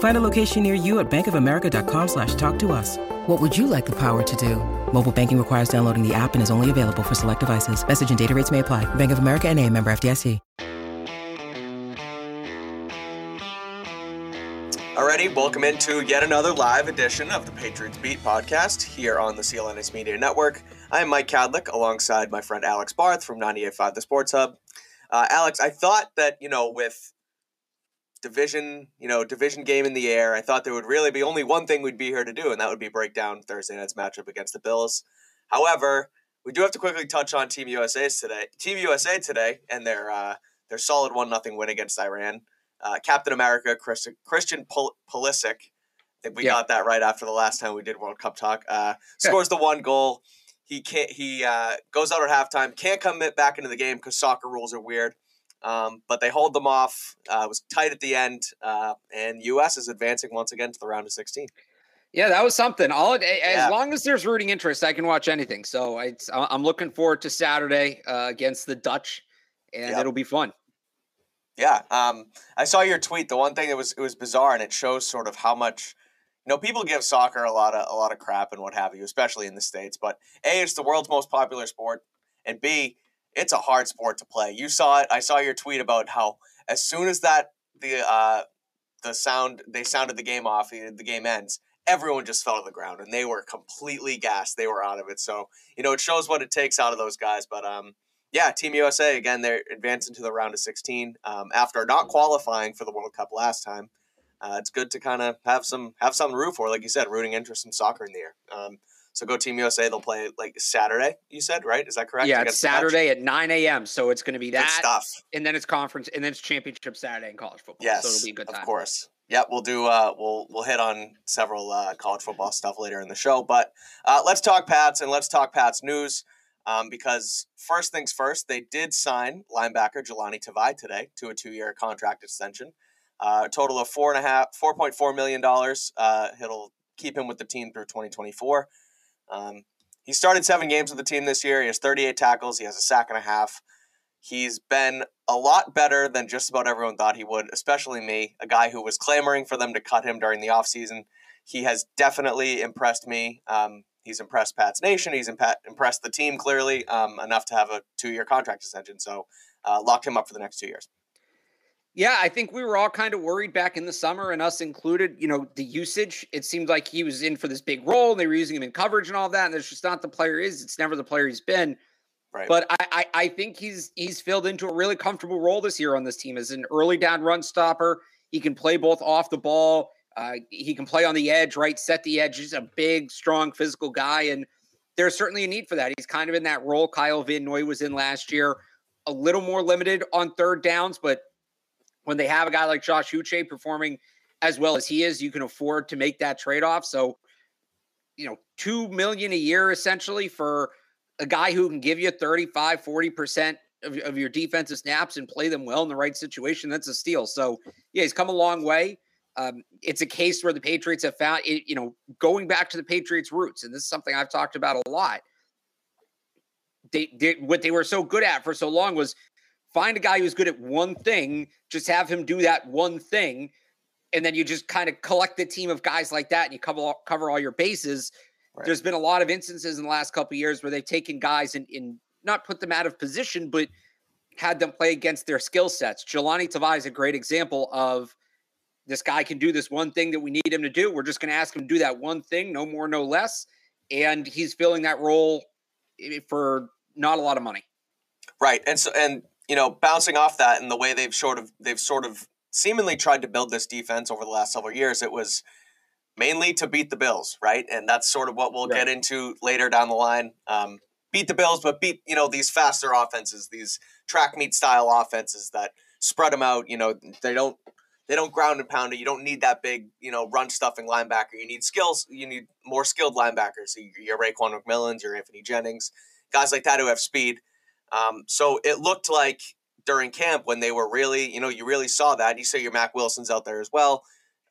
Find a location near you at bankofamerica.com slash talk to us. What would you like the power to do? Mobile banking requires downloading the app and is only available for select devices. Message and data rates may apply. Bank of America and a member FDIC. Alrighty, welcome into yet another live edition of the Patriots Beat podcast here on the CLNS Media Network. I am Mike Kadlick alongside my friend Alex Barth from 98.5 The Sports Hub. Uh, Alex, I thought that, you know, with division, you know, division game in the air, I thought there would really be only one thing we'd be here to do, and that would be break down Thursday night's matchup against the Bills. However, we do have to quickly touch on Team USA's today. Team USA today and their uh, their solid one nothing win against Iran. Uh, Captain America Christian Christian Pul- Pulisic, I think we yeah. got that right after the last time we did World Cup talk. Uh, scores the one goal. He can't. He uh, goes out at halftime. Can't come back into the game because soccer rules are weird. Um, but they hold them off. Uh, it was tight at the end, uh, and U.S. is advancing once again to the round of 16. Yeah, that was something. All as yeah. long as there's rooting interest, I can watch anything. So I, am looking forward to Saturday uh, against the Dutch, and yep. it'll be fun. Yeah, um, I saw your tweet. The one thing that was it was bizarre, and it shows sort of how much you know people give soccer a lot of a lot of crap and what have you, especially in the states. But a, it's the world's most popular sport, and b, it's a hard sport to play. You saw it. I saw your tweet about how as soon as that the uh, the sound they sounded the game off, the, the game ends. Everyone just fell to the ground and they were completely gassed. They were out of it. So you know it shows what it takes out of those guys. But um, yeah, Team USA again. They're advancing to the round of sixteen um, after not qualifying for the World Cup last time. Uh, it's good to kind of have some have some root for, like you said, rooting interest in soccer in the air. Um, so go Team USA. They'll play like Saturday. You said right? Is that correct? Yeah, it's Saturday at nine a.m. So it's going to be that good stuff, and then it's conference, and then it's championship Saturday in college football. Yes, so it'll be a good time. Of course. Yeah, we'll do. Uh, we'll we'll hit on several uh, college football stuff later in the show, but uh, let's talk Pats and let's talk Pats news. Um, because first things first, they did sign linebacker Jahlani Tavai today to a two-year contract extension. Uh, a total of four and a half, four point four million dollars. Uh, it'll keep him with the team through twenty twenty four. Um, he started seven games with the team this year. He has 38 tackles. He has a sack and a half. He's been a lot better than just about everyone thought he would, especially me, a guy who was clamoring for them to cut him during the offseason. He has definitely impressed me. Um, he's impressed Pat's Nation. He's impa- impressed the team clearly um, enough to have a two year contract extension. So uh, locked him up for the next two years. Yeah, I think we were all kind of worried back in the summer, and us included. You know, the usage. It seemed like he was in for this big role, and they were using him in coverage and all that. And that's just not the player is. It's never the player he's been. Right. But I, I, I think he's he's filled into a really comfortable role this year on this team as an early down run stopper. He can play both off the ball. Uh, he can play on the edge, right? Set the edge. He's a big, strong, physical guy, and there's certainly a need for that. He's kind of in that role Kyle Van Noy was in last year. A little more limited on third downs, but when they have a guy like Josh Uche performing as well as he is, you can afford to make that trade off. So, you know, two million a year essentially for a guy who can give you 35, 40% of, of your defensive snaps and play them well in the right situation. That's a steal. So, yeah, he's come a long way. Um, it's a case where the Patriots have found it, you know, going back to the Patriots' roots, and this is something I've talked about a lot. They did what they were so good at for so long was find a guy who's good at one thing, just have him do that one thing, and then you just kind of collect the team of guys like that and you cover all, cover all your bases. Right. There's been a lot of instances in the last couple years where they've taken guys and, and not put them out of position, but had them play against their skill sets. Jahlani Tavai is a great example of this guy can do this one thing that we need him to do. We're just going to ask him to do that one thing, no more, no less. And he's filling that role eh, for not a lot of money. Right. And so, and you know, bouncing off that and the way they've sort of they've sort of seemingly tried to build this defense over the last several years, it was mainly to beat the Bills, right? And that's sort of what we'll right. get into later down the line. Um, beat the Bills, but beat you know these faster offenses, these track meet style offenses that spread them out. You know, they don't they don't ground and pound it. You don't need that big you know run stuffing linebacker. You need skills. You need more skilled linebackers. Your Raekwon McMillans, your Anfernee Jennings, guys like that who have speed. Um, so it looked like during camp when they were really, you know, you really saw that. You say your Mack Wilson's out there as well.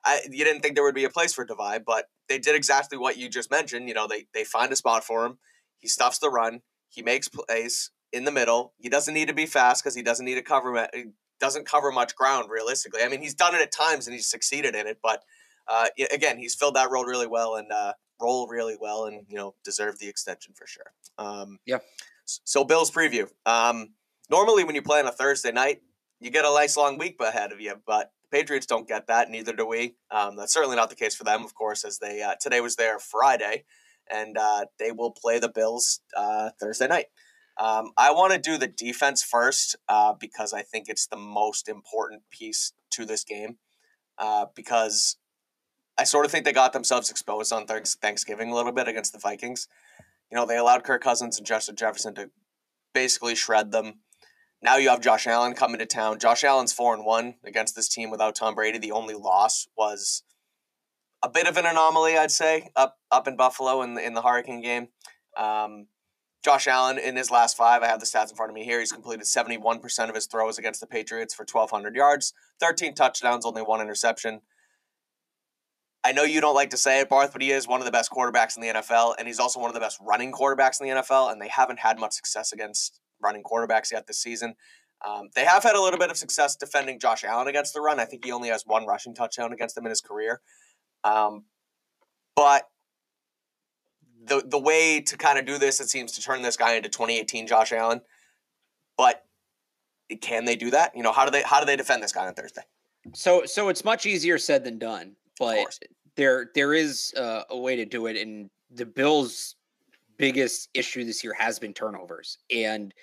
I, you didn't think there would be a place for Tavai, but they did exactly what you just mentioned. You know, they they find a spot for him. He stuffs the run. He makes plays in the middle. He doesn't need to be fast because he doesn't need to cover. He doesn't cover much ground realistically. I mean, he's done it at times and he's succeeded in it, but uh, again, he's filled that role really well and uh, role really well, and you know, deserved the extension for sure. Um, yeah. So Bills preview. Um, normally, when you play on a Thursday night, you get a nice long week ahead of you, but Patriots don't get that. Neither do we. Um, that's certainly not the case for them, of course, as they uh, today was their Friday, and uh, they will play the Bills uh, Thursday night. Um, I want to do the defense first uh, because I think it's the most important piece to this game. Uh, because I sort of think they got themselves exposed on Thanksgiving a little bit against the Vikings. You know, they allowed Kirk Cousins and Justin Jefferson to basically shred them. Now you have Josh Allen coming to town. Josh Allen's four and one against this team without Tom Brady. The only loss was a bit of an anomaly, I'd say, up up in Buffalo in the, in the Hurricane game. Um, Josh Allen in his last five, I have the stats in front of me here. He's completed seventy one percent of his throws against the Patriots for twelve hundred yards, thirteen touchdowns, only one interception. I know you don't like to say it, Barth, but he is one of the best quarterbacks in the NFL, and he's also one of the best running quarterbacks in the NFL. And they haven't had much success against running quarterbacks yet this season. Um, they have had a little bit of success defending Josh Allen against the run. I think he only has one rushing touchdown against them in his career. Um, but the the way to kind of do this, it seems to turn this guy into 2018 Josh Allen. But can they do that? You know, how do they how do they defend this guy on Thursday? So so it's much easier said than done, but there there is uh, a way to do it. And the Bills' biggest issue this year has been turnovers, and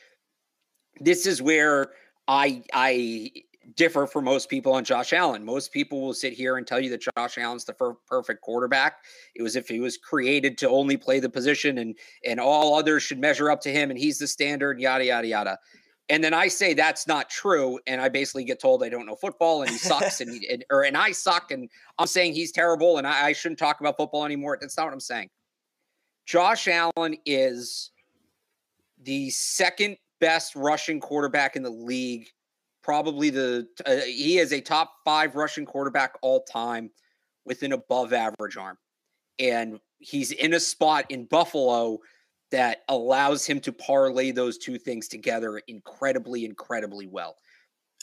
this is where I I differ from most people on Josh Allen. Most people will sit here and tell you that Josh Allen's the fir- perfect quarterback. It was if he was created to only play the position and and all others should measure up to him and he's the standard yada yada yada. And then I say that's not true, and I basically get told I don't know football and he sucks and, and or and I suck and I'm saying he's terrible and I, I shouldn't talk about football anymore. That's not what I'm saying. Josh Allen is the second best rushing quarterback in the league. Probably the uh, he is a top five rushing quarterback all time with an above average arm, and he's in a spot in Buffalo that allows him to parlay those two things together incredibly, incredibly well.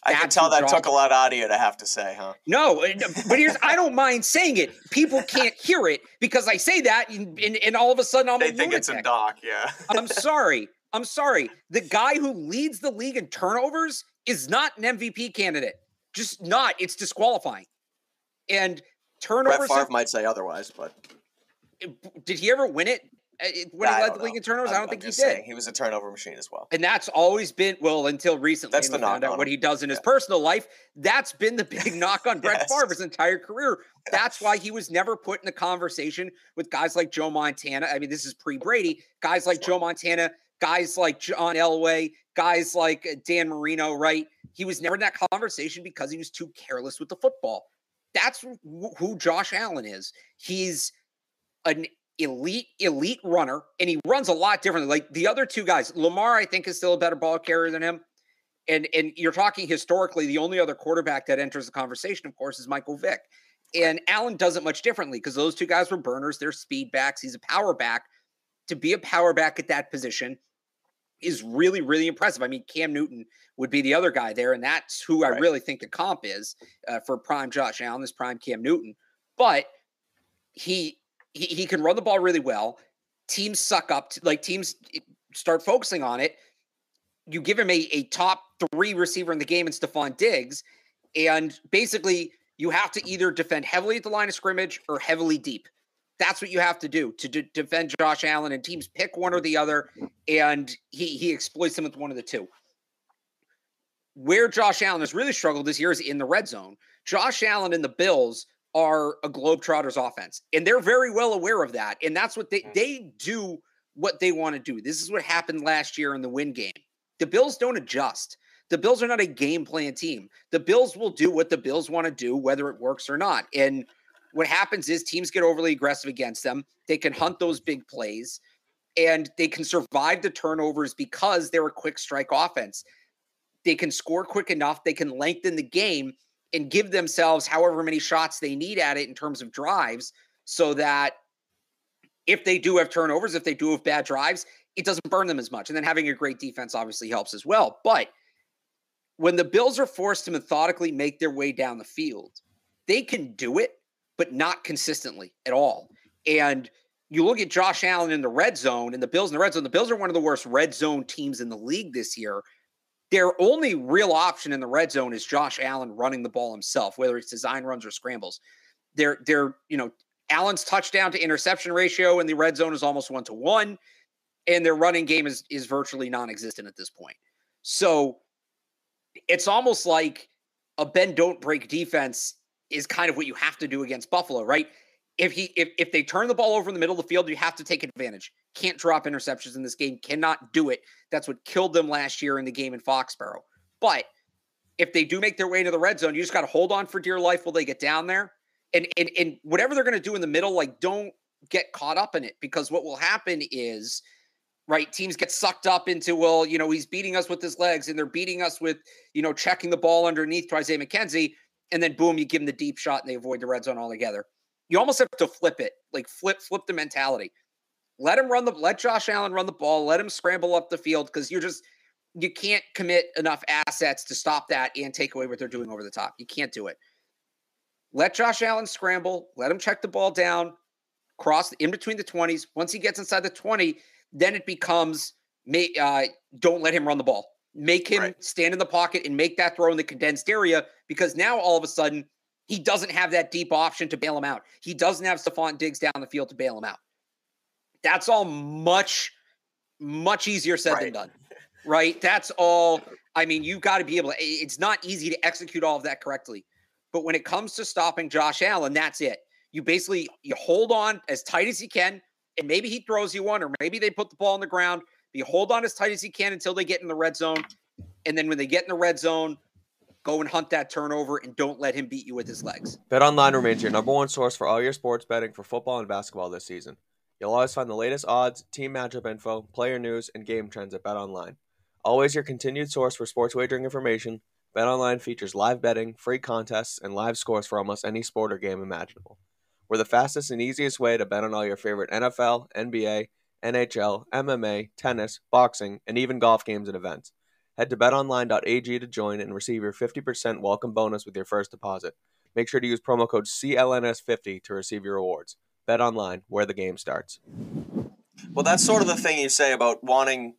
I can tell that took a lot of you to have to say, huh? No, but here's I don't mind saying it. People can't hear it because I say that, and, and, and all of a sudden I'm they think it's a doc. Yeah, I'm sorry. I'm sorry. The guy who leads the league in turnovers is not an MVP candidate. Just not. It's disqualifying. And turnovers. Brett Favre have, might say otherwise, but did he ever win it? When he led the league in turnovers, I'm, I do not think he did. Saying, he was a turnover machine as well. And that's always been well until recently. That's the knock out what he does in yeah. his personal life. That's been the big knock on Brett yes. Favre's entire career. That's why he was never put in the conversation with guys like Joe Montana. I mean, this is pre Brady. Guys like Joe Montana, guys like John Elway, guys like uh, Dan Marino. Right? He was never in that conversation because he was too careless with the football. That's who Josh Allen is. He's an elite, elite runner, and he runs a lot differently. Like the other two guys, Lamar, I think, is still a better ball carrier than him. And and you're talking historically, the only other quarterback that enters the conversation, of course, is Michael Vick. And Allen does it much differently because those two guys were burners. They're speed backs. He's a power back. To be a power back at that position is really, really impressive. I mean, Cam Newton would be the other guy there, and that's who I really think the comp is uh, for prime Josh Allen, is prime Cam Newton. But he he, he can run the ball really well. Teams suck up, to, like teams eh, start focusing on it. You give him a, a top three receiver in the game in Stefon Diggs, and basically you have to either defend heavily at the line of scrimmage or heavily deep. That's what you have to do to d- defend Josh Allen, and teams pick one or the other, and he he exploits them with one of the two. where Josh Allen has really struggled this year is in the red zone. Josh Allen and the Bills are a Globetrotters offense, and they're very well aware of that. And that's what they they do what they want to do. This is what happened last year in the win game. The Bills don't adjust. The Bills are not a game plan team. The Bills will do what the Bills want to do, whether it works or not. And what happens is teams get overly aggressive against them. They can hunt those big plays and they can survive the turnovers because they're a quick strike offense. They can score quick enough, they can lengthen the game and give themselves however many shots they need at it in terms of drives so that if they do have turnovers, if they do have bad drives, it doesn't burn them as much. And then having a great defense obviously helps as well. But when the Bills are forced to methodically make their way down the field, they can do it, but not consistently at all. And you look at Josh Allen in the red zone and the Bills in the red zone, the Bills are one of the worst red zone teams in the league this year. Their only real option in the red zone is Josh Allen running the ball himself, whether it's design runs or scrambles. They're, they're, you know, Allen's touchdown to interception ratio in the red zone is almost one to one, and their running game is is virtually non-existent at this point. So it's almost like a bend don't break defense is kind of what you have to do against Buffalo, right? If he if if they turn the ball over in the middle of the field, you have to take advantage. Can't drop interceptions in this game. Cannot do it. That's what killed them last year in the game in Foxborough. But if they do make their way into the red zone, you just got to hold on for dear life while they get down there. And and and whatever they're going to do in the middle, like don't get caught up in it because what will happen is right teams get sucked up into well you know he's beating us with his legs and they're beating us with you know checking the ball underneath to isaiah mckenzie and then boom you give him the deep shot and they avoid the red zone altogether you almost have to flip it like flip flip the mentality let him run the let josh allen run the ball let him scramble up the field because you're just you can't commit enough assets to stop that and take away what they're doing over the top you can't do it let josh allen scramble let him check the ball down cross in between the 20s once he gets inside the 20 then it becomes uh, don't let him run the ball. Make him right. stand in the pocket and make that throw in the condensed area because now all of a sudden he doesn't have that deep option to bail him out. He doesn't have Stefon Diggs down the field to bail him out. That's all much, much easier said right. than done. Right? That's all. I mean, you've got to be able to, it's not easy to execute all of that correctly. But when it comes to stopping Josh Allen, that's it. You basically you hold on as tight as you can, and maybe he throws you one, or maybe they put the ball on the ground. But you hold on as tight as you can until they get in the red zone. And then when they get in the red zone, go and hunt that turnover and don't let him beat you with his legs. BetOnline remains your number one source for all your sports betting for football and basketball this season. You'll always find the latest odds, team matchup info, player news, and game trends at BetOnline. Always your continued source for sports wagering information, BetOnline features live betting, free contests, and live scores for almost any sport or game imaginable. We're the fastest and easiest way to bet on all your favorite NFL, NBA, NHL, MMA, tennis, boxing, and even golf games and events. Head to betonline.ag to join and receive your 50% welcome bonus with your first deposit. Make sure to use promo code CLNS50 to receive your rewards. Bet online, where the game starts. Well, that's sort of the thing you say about wanting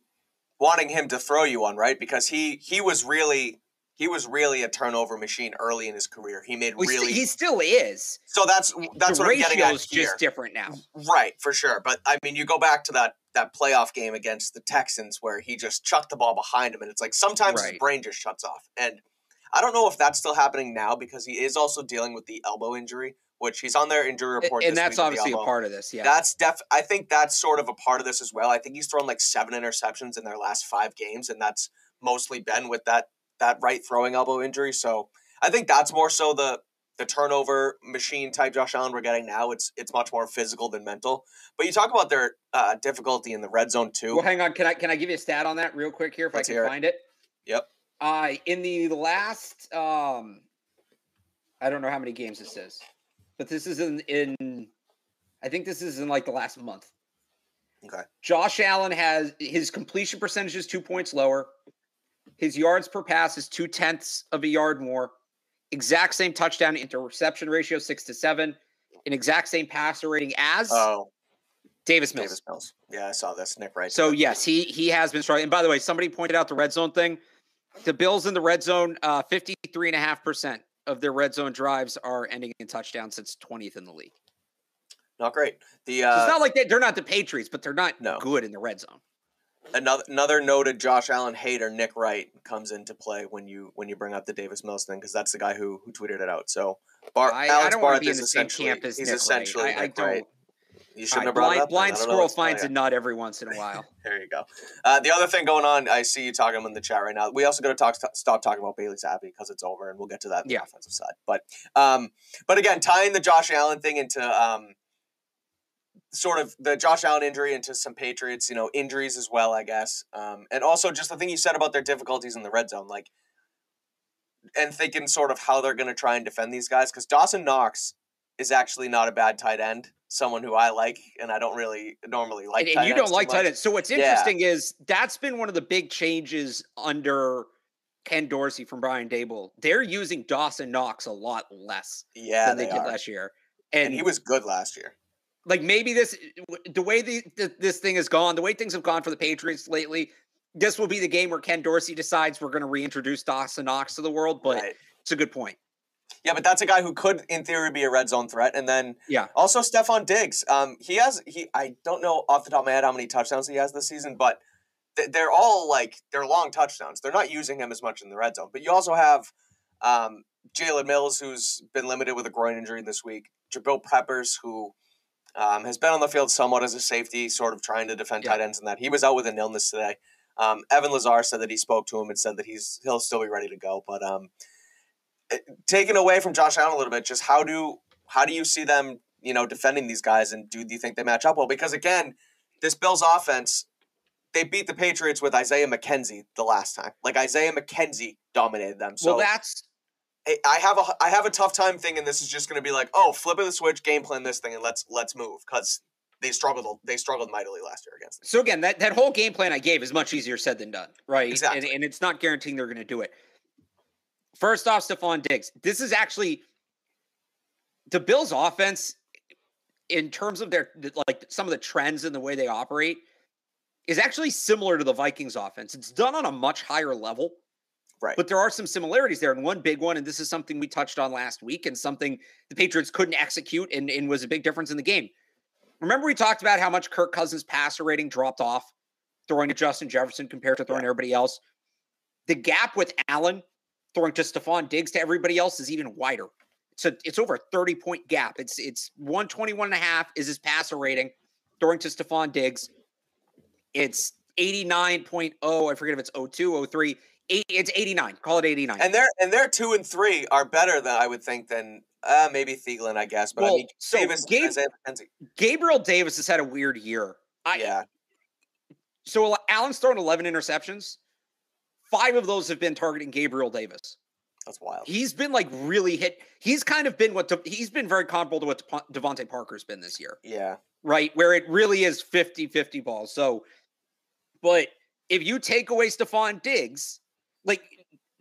wanting him to throw you one, right? Because he he was really he was really a turnover machine early in his career. He made well, really. He still is. So that's that's the what I'm getting at here. just different now. Right, for sure. But I mean, you go back to that that playoff game against the Texans where he just chucked the ball behind him, and it's like sometimes right. his brain just shuts off. And I don't know if that's still happening now because he is also dealing with the elbow injury, which he's on their injury report. And that's obviously a part of this. Yeah, that's def. I think that's sort of a part of this as well. I think he's thrown like seven interceptions in their last five games, and that's mostly been with that that right throwing elbow injury. So I think that's more so the the turnover machine type Josh Allen we're getting now. It's it's much more physical than mental. But you talk about their uh, difficulty in the red zone too. Well, hang on. Can I can I give you a stat on that real quick here if Let's I can find it? it? Yep. Uh, in the last, um, I don't know how many games this is, but this is in in, I think this is in like the last month. Okay. Josh Allen has his completion percentage is two points lower. His yards per pass is two tenths of a yard more. Exact same touchdown interception ratio, six to seven. An exact same passer rating as oh. Davis Mills. Davis Mills. Yeah, I saw this. Nick right. So yes, he he has been struggling. And by the way, somebody pointed out the red zone thing. The Bills in the red zone, uh, 53.5% of their red zone drives are ending in touchdowns. It's 20th in the league. Not great. The uh, so it's not like they, they're not the Patriots, but they're not no. good in the red zone. Another another noted Josh Allen hater, Nick Wright, comes into play when you when you bring up the Davis Mills thing because that's the guy who who tweeted it out. So Bar- I, Alex I don't to be in the same camp as he's Nick essentially Wright. I, I don't. Wright. You should right, have blind, up. Blind squirrel finds a nut every once in a while. there you go. Uh, the other thing going on, I see you talking in the chat right now. We also got to talk stop talking about Bailey Zappe because it's over, and we'll get to that on yeah. the offensive side. But um, but again, tying the Josh Allen thing into um, sort of the Josh Allen injury into some Patriots, you know, injuries as well, I guess. Um, and also just the thing you said about their difficulties in the red zone, like, and thinking sort of how they're going to try and defend these guys. Because Dawson Knox is actually not a bad tight end, someone who I like, and I don't really normally like. And, and you don't like tight ends. So what's interesting yeah. is that's been one of the big changes under Ken Dorsey from Brian Daboll, They're using Dawson Knox a lot less yeah, than they, they did last year. And, and, he was good last year like maybe this the way the, the, this thing has gone, the way things have gone for the Patriots lately, this will be the game where Ken Dorsey decides we're going to reintroduce Dawson Knox to the world. But right. it's a good point. Yeah, but that's a guy who could, in theory, be a red zone threat. And then, yeah, also Stefon Diggs. Um, he has he. I don't know off the top of my head how many touchdowns he has this season, but th- they're all like they're long touchdowns. They're not using him as much in the red zone. But you also have um, Jalen Mills, who's been limited with a groin injury this week. Jabril Peppers, who um, has been on the field somewhat as a safety, sort of trying to defend yeah. tight ends and that. He was out with an illness today. Um, Evan Lazar said that he spoke to him and said that he's he'll still be ready to go. But um, eh, taken away from Josh Allen a little bit, just how do how do you see them, you know, defending these guys, and do, do you think they match up well? Because again, this Bills offense, they beat the Patriots with Isaiah McKenzie the last time. Like Isaiah McKenzie dominated them. So well, that's I have a I have a tough time thinking this is just going to be like, oh, flip of the switch, game plan this thing, and let's let's move because they struggled they struggled mightily last year against. Them. So again, that that whole game plan I gave is much easier said than done, right? Exactly, and, and it's not guaranteeing they're going to do it. First off, Stefon Diggs. This is actually the Bills' offense in terms of their like some of the trends in the way they operate is actually similar to the Vikings offense. It's done on a much higher level. Right. But there are some similarities there. And one big one, and this is something we touched on last week and something the Patriots couldn't execute and, and was a big difference in the game. Remember, we talked about how much Kirk Cousins' passer rating dropped off throwing to Justin Jefferson compared to throwing yeah. everybody else? The gap with Allen throwing to Stefon Diggs to everybody else is even wider. So it's over a 30 point gap. It's it's 121 and a half is his passer rating throwing to Stefon Diggs. It's 89.0. I forget if it's 02, 03 it's 89. Call it 89. And their and their two and three are better than I would think than uh, maybe Thielen, I guess. But well, I mean, so Davis, Gabe, Gabriel Davis has had a weird year. I, yeah. So Allen's thrown 11 interceptions. Five of those have been targeting Gabriel Davis. That's wild. He's been like really hit. He's kind of been what De, he's been very comparable to what DeVante Parker's been this year. Yeah. Right. Where it really is 50 50 balls. So, but if you take away Stefon Diggs, like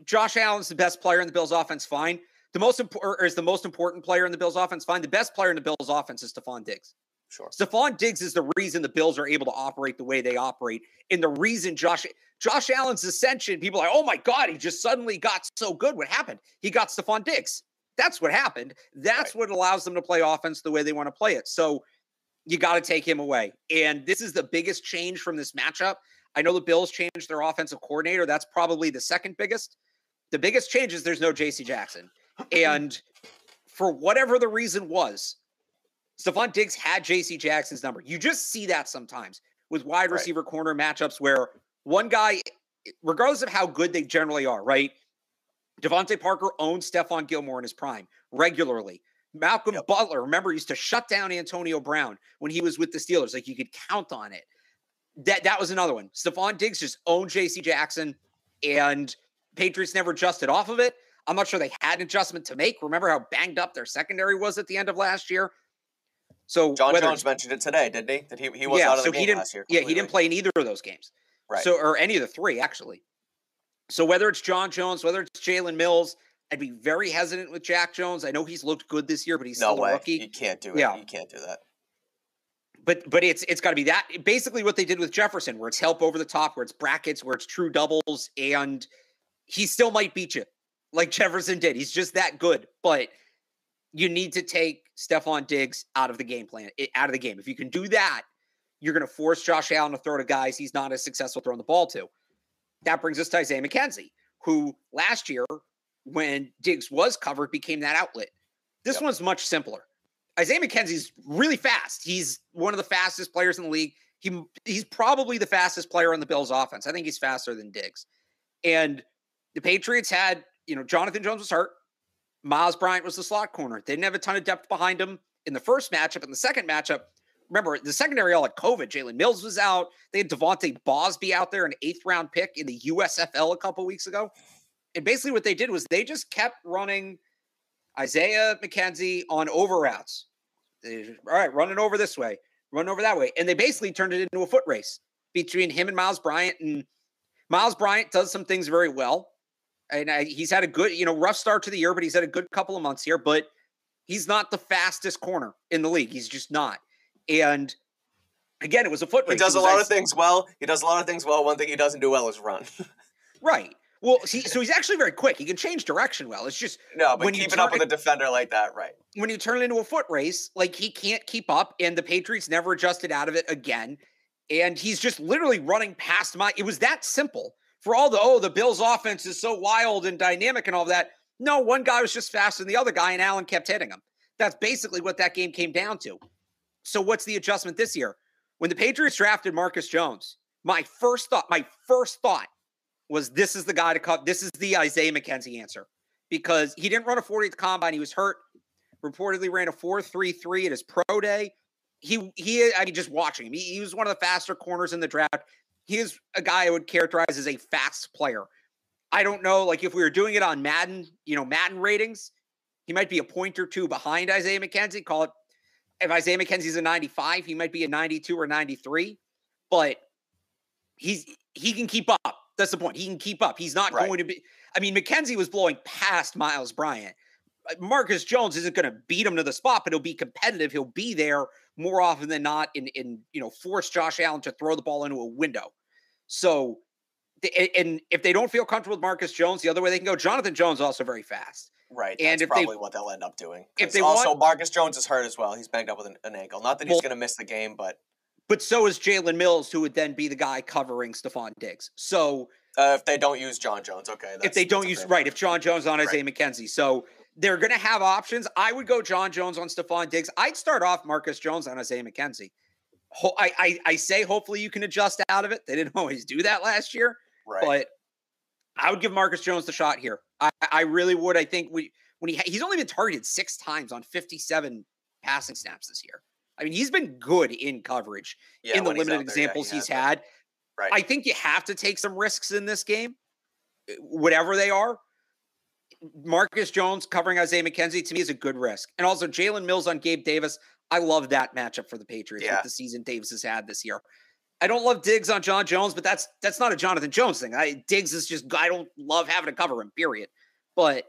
Josh Allen's the best player in the Bills offense, fine. The most important is the most important player in the Bills offense, fine. The best player in the Bills offense is Stefon Diggs. Sure. Stefon Diggs is the reason the Bills are able to operate the way they operate. And the reason Josh Josh Allen's ascension, people are like, oh my God, he just suddenly got so good. What happened? He got Stefon Diggs. That's what happened. That's right. what allows them to play offense the way they want to play it. So you got to take him away. And this is the biggest change from this matchup. I know the Bills changed their offensive coordinator. That's probably the second biggest. The biggest change is there's no JC Jackson. And for whatever the reason was, Stefon Diggs had JC Jackson's number. You just see that sometimes with wide receiver right. corner matchups where one guy, regardless of how good they generally are, right? DeVante Parker owns Stephon Gilmore in his prime regularly. Malcolm yep. Butler, remember, used to shut down Antonio Brown when he was with the Steelers. Like you could count on it that that was another one. Stefon Diggs just owned J.C. Jackson, and Patriots never adjusted off of it. I'm not sure they had an adjustment to make. Remember how banged up their secondary was at the end of last year. So John Jones mentioned it today, didn't he? That he, he was yeah, out of so the game last year. Completely. Yeah, he didn't play in either of those games. Right. So or any of the three actually. So whether it's John Jones, whether it's Jalen Mills, I'd be very hesitant with Jack Jones. I know he's looked good this year, but he's no still way. a rookie. You can't do it. Yeah. You can't do that but but it's it's got to be that basically what they did with Jefferson, where it's help over the top, where it's brackets, where it's true doubles, and he still might beat you like Jefferson did. He's just that good, but you need to take Stefon Diggs out of the game plan, eh, out of the game. If you can do that, you're going to force Josh Allen to throw to guys he's not as successful throwing the ball to. That brings us to Isaiah McKenzie, who last year, when Diggs was covered, became that outlet. This yep. one's much simpler. Isaiah McKenzie's really fast. He's one of the fastest players in the league. He he's probably the fastest player on the Bills offense. I think he's faster than Diggs. And the Patriots had, you know, Jonathan Jones was hurt. Myles Bryant was the slot corner. They didn't have a ton of depth behind him in the first matchup. In the second matchup, remember the secondary all had COVID. Jalen Mills was out. They had DeVante Bausby out there, an eighth round pick in the USFL a couple weeks ago. And basically, what they did was they just kept running Isaiah McKenzie on over routes. They, all right, running over this way, running over that way. And they basically turned it into a foot race between him and Myles Bryant. And Myles Bryant does some things very well. And I, he's had a good, you know, rough start to the year, but he's had a good couple of months here. But he's not the fastest corner in the league. He's just not. And again, it was a foot race. He does a lot of things well. He does a lot of things well. One thing he doesn't do well is run. right. Well, see, so he's actually very quick. He can change direction well. It's just no, but when keeping up with a defender like that, right? When you turn it into a foot race, like he can't keep up, and the Patriots never adjusted out of it again. And he's just literally running past my. It was that simple. For all the oh, the Bills' offense is so wild and dynamic and all that. No, one guy was just faster than the other guy, and Allen kept hitting him. That's basically what that game came down to. So, what's the adjustment this year? When the Patriots drafted Marcus Jones, my first thought, my first thought was this is the guy to cut. This is the Isaiah McKenzie answer because he didn't run a 40th combine. He was hurt. Reportedly ran a 4.33 at his pro day. He he. I mean, just watching him, he, he was one of the faster corners in the draft. He is a guy I would characterize as a fast player. I don't know, like if we were doing it on Madden, you know, Madden ratings, he might be a point or two behind Isaiah McKenzie. Call it if Isaiah McKenzie's a 95, he might be a 92 or 93, but he's he can keep up. That's the point. He can keep up. He's not right. going to be. I mean, McKenzie was blowing past Myles Bryant. Uh, Marcus Jones isn't going to beat him to the spot, but he'll be competitive. He'll be there more often than not in in you know force Josh Allen to throw the ball into a window. So, and if they don't feel comfortable with Marcus Jones, the other way they can go. Jonathan Jones also very fast. Right. And that's probably they, what they'll end up doing. If they also want, Marcus Jones is hurt as well. He's banged up with an, an ankle. Not that he's well, going to miss the game, but but so is Jalen Mills, who would then be the guy covering Stefon Diggs. So uh, if they don't use John Jones, okay. if they don't use right, if John Jones on Isaiah right. McKenzie, so they're going to have options. I would go John Jones on Stefon Diggs. I'd start off Marcus Jones on Isaiah McKenzie. I, I, I say hopefully you can adjust out of it. They didn't always do that last year, right. but I would give Marcus Jones the shot here. I, I really would. I think we when he he's only been targeted six times on 57 passing snaps this year. I mean, he's been good in coverage yeah, in the limited examples there, yeah, he he's had. Right. I think you have to take some risks in this game, eh, whatever they are. Marcus Jones covering Isaiah McKenzie to me is a good risk. And also Jalen Mills on Gabe Davis. I love that matchup for the Patriots yeah. with the season Davis has had this year. I don't love Diggs on John Jones, but that's that's not a Jonathan Jones thing. I, Diggs is just I don't love having to cover him. Period. But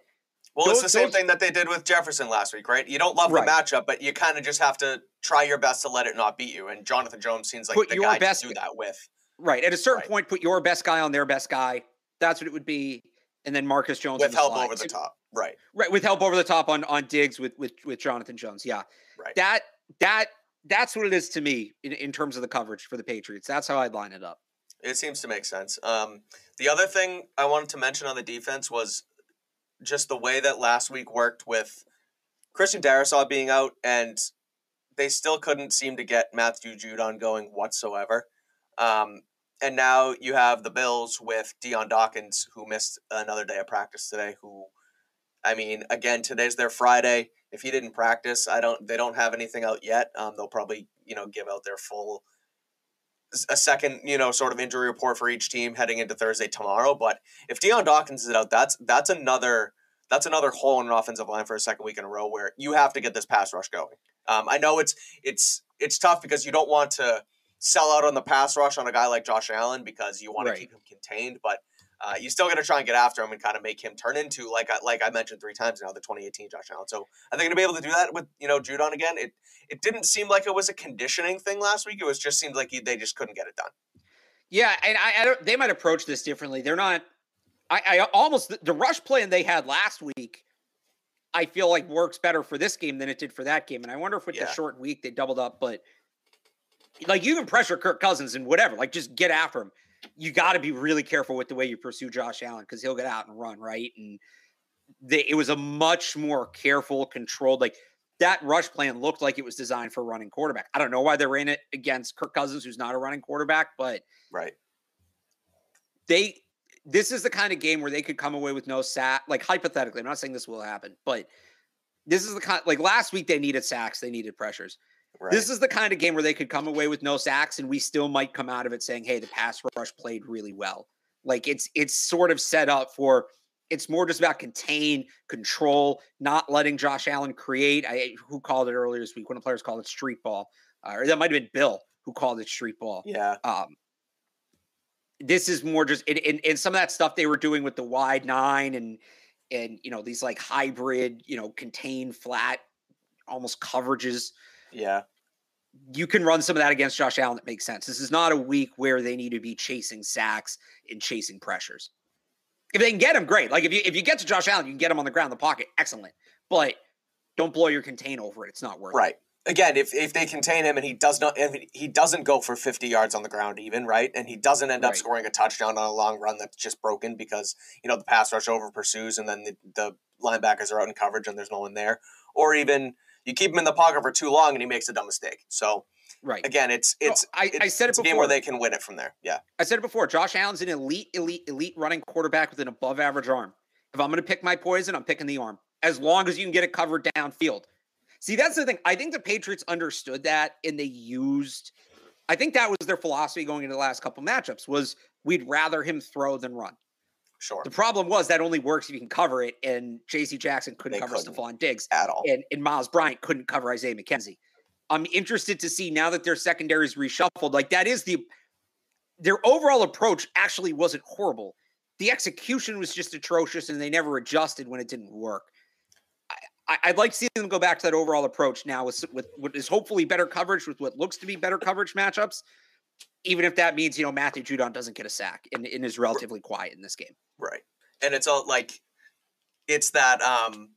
well, it's the same thing that they did with Jefferson last week, right? You don't love right. the matchup, but you kind of just have to try your best to let it not beat you. And Jonathan Jones seems like put the guy best, to do that with. Right. At a certain right. point, put your best guy on their best guy. That's what it would be. And then Marcus Jones with help slide. over the top. Right. Right. With help over the top on on Diggs with with with Jonathan Jones. Yeah. Right. That that that's what it is to me in, in terms of the coverage for the Patriots. That's how I'd line it up. It seems to make sense. Um, the other thing I wanted to mention on the defense was just the way that last week worked with Christian Darrisaw being out, and they still couldn't seem to get Matthew Judon going whatsoever. Um, and now you have the Bills with Dion Dawkins, who missed another day of practice today. Who, I mean, again, today's their Friday. If he didn't practice, I don't. They don't have anything out yet. Um, they'll probably you know give out their full a second, you know, sort of injury report for each team heading into Thursday tomorrow. But if Dion Dawkins is out, that's that's another that's another hole in an offensive line for a second week in a row where you have to get this pass rush going. Um, I know it's it's it's tough because you don't want to sell out on the pass rush on a guy like Josh Allen because you want right. to keep him contained, but uh, you still got to try and get after him and kind of make him turn into like I, like I mentioned three times now the 2018 Josh Allen. So I think going to be able to do that with you know Judon again, it it didn't seem like it was a conditioning thing last week. It was just seemed like he, they just couldn't get it done. Yeah, and I, I don't. They might approach this differently. They're not. I, I almost the rush plan they had last week. I feel like works better for this game than it did for that game, and I wonder if with yeah. the short week they doubled up. But like you can pressure Kirk Cousins and whatever, like just get after him. You got to be really careful with the way you pursue Josh Allen because he'll get out and run, right? And they, it was a much more careful, controlled, like that rush plan looked like it was designed for running quarterback. I don't know why they ran it against Kirk Cousins, who's not a running quarterback, but right. They this is the kind of game where they could come away with no sack. Like hypothetically, I'm not saying this will happen, but this is the kind like last week they needed sacks, they needed pressures. Right. This is the kind of game where they could come away with no sacks, and we still might come out of it saying, "Hey, the pass rush played really well." Like it's it's sort of set up for. It's more just about contain, control, not letting Josh Allen create. I who called it earlier this week. One of the players called it street ball, uh, or that might have been Bill who called it street ball. Yeah. Um, this is more just in, in, some of that stuff they were doing with the wide nine and and you know these like hybrid you know contain flat almost coverages yeah you can run some of that against josh allen that makes sense this is not a week where they need to be chasing sacks and chasing pressures if they can get him great like if you if you get to josh allen you can get him on the ground in the pocket excellent but don't blow your contain over it it's not worth right. it Right again, if, if they contain him and he does not, if he doesn't go for 50 yards on the ground even, right? And he doesn't end right. up scoring a touchdown on a long run that's just broken because, you know, the pass rush over pursues and then the, the linebackers are out in coverage and there's no one there. Or even you keep him in the pocket for too long and he makes a dumb mistake. So, right. Again, it's, it's, I, it's, I said it it's before. a game where they can win it from there. Yeah. I said it before. Josh Allen's an elite, elite, elite running quarterback with an above average arm. If I'm going to pick my poison, I'm picking the arm as long as you can get it covered downfield. See, that's the thing. I think the Patriots understood that and they used I think that was their philosophy going into the last couple matchups was we'd rather him throw than run. Sure. The problem was that only works if you can cover it, and J.C. Jackson couldn't they cover couldn't Stefon Diggs at all, and, and Myles Bryant couldn't cover Isaiah McKenzie. I'm interested to see now that their secondary is reshuffled. Like that is the their overall approach actually wasn't horrible. The execution was just atrocious, and they never adjusted when it didn't work. I, would like to see them go back to that overall approach now with, with what is hopefully better coverage with what looks to be better coverage matchups, even if that means, you know, Matthew Judon doesn't get a sack and, and is relatively quiet in this game. Right. And it's all like, it's that, um,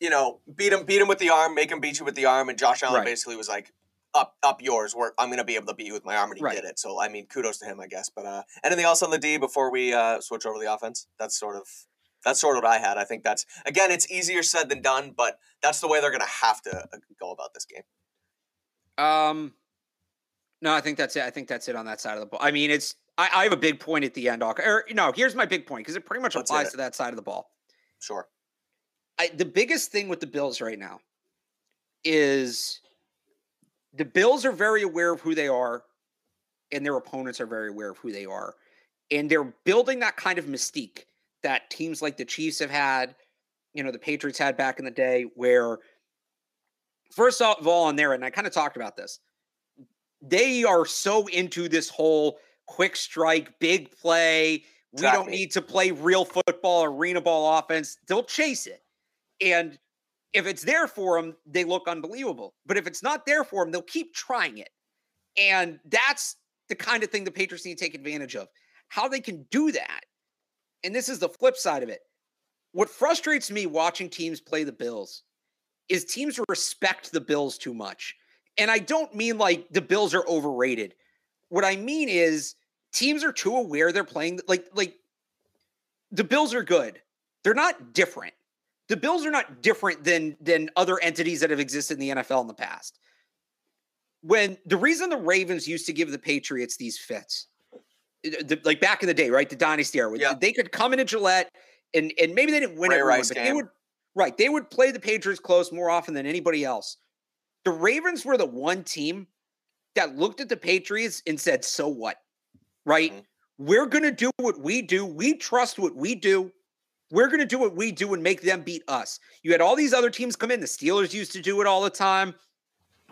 you know, beat him, beat him with the arm, make him beat you with the arm. And Josh Allen right. basically was like, up, up yours. Where I'm going to be able to beat you with my arm, and he right. did it. So I mean, kudos to him, I guess. But uh, anything else on the D before we uh, switch over the offense? That's sort of that's sort of what I had. I think that's again, it's easier said than done, but that's the way they're going to have to uh, go about this game. Um, no, I think that's it. I think that's it on that side of the ball. I mean, it's I, I have a big point at the end. Or no, here's my big point because it pretty much Let's applies to that side of the ball. Sure. I, the biggest thing with the Bills right now is the Bills are very aware of who they are, and their opponents are very aware of who they are, and they're building that kind of mystique that teams like the Chiefs have had, you know, the Patriots had back in the day, where first of all, on there, and I kind of talked about this, they are so into this whole quick strike, big play. We exactly. don't need to play real football, arena ball offense. They'll chase it. And if it's there for them, they look unbelievable. But if it's not there for them, they'll keep trying it. And that's the kind of thing the Patriots need to take advantage of. How they can do that and this is the flip side of it. What frustrates me watching teams play the Bills is teams respect the Bills too much. And I don't mean like the Bills are overrated. What I mean is teams are too aware they're playing like like the Bills are good. They're not different. The Bills are not different than than other entities that have existed in the NFL in the past. When the reason the Ravens used to give the Patriots these fits eh, the, like back in the day, right? The dynasty era. Yeah. They could come into Gillette and and maybe they didn't win Ray but game. they would right. They would play the Patriots close more often than anybody else. The Ravens were the one team that looked at the Patriots and said, "So what?" Right? Mm-hmm. We're going to do what we do. We trust what we do. We're going to do what we do and make them beat us. You had all these other teams come in. The Steelers used to do it all the time.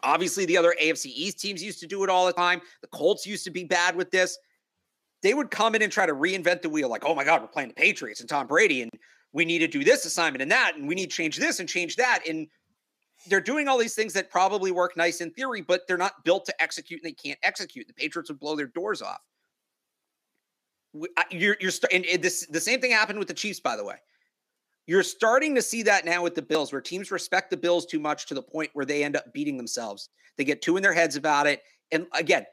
Obviously, the other AFC East teams used to do it all the time. The Colts used to be bad with this they would come in and try to reinvent the wheel like, oh my God, we're playing the Patriots and Tom Brady, and we need to do this assignment and that, and we need to change this and change that. And they're doing all these things that probably work nice in theory, but they're not built to execute and they can't execute. The Patriots would blow their doors off. You're, you're and this the same thing happened with the Chiefs, by the way. You're starting to see that now with the Bills, where teams respect the Bills too much to the point where they end up beating themselves. They get too in their heads about it. And again,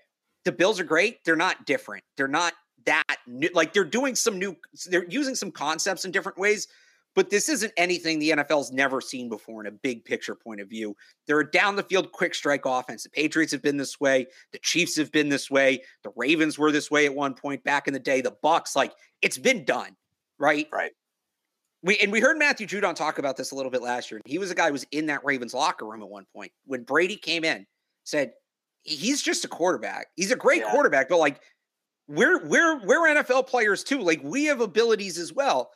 the Bills are great. They're not different. They're not that new. Like they're doing some new, they're using some concepts in different ways, but this isn't anything the NFL's never seen before in a big picture point of view. They're a down the field quick strike offense. The Patriots have been this way. The Chiefs have been this way. The Ravens were this way at one point back in the day. The Bucks, like it's been done, right? Right. We and we heard Matthew Judon talk about this a little bit last year. He was a guy who was in that Ravens locker room at one point when Brady came in, said he's just a quarterback. He's a great yeah. quarterback, but like we're we're we're NFL players too. Like we have abilities as well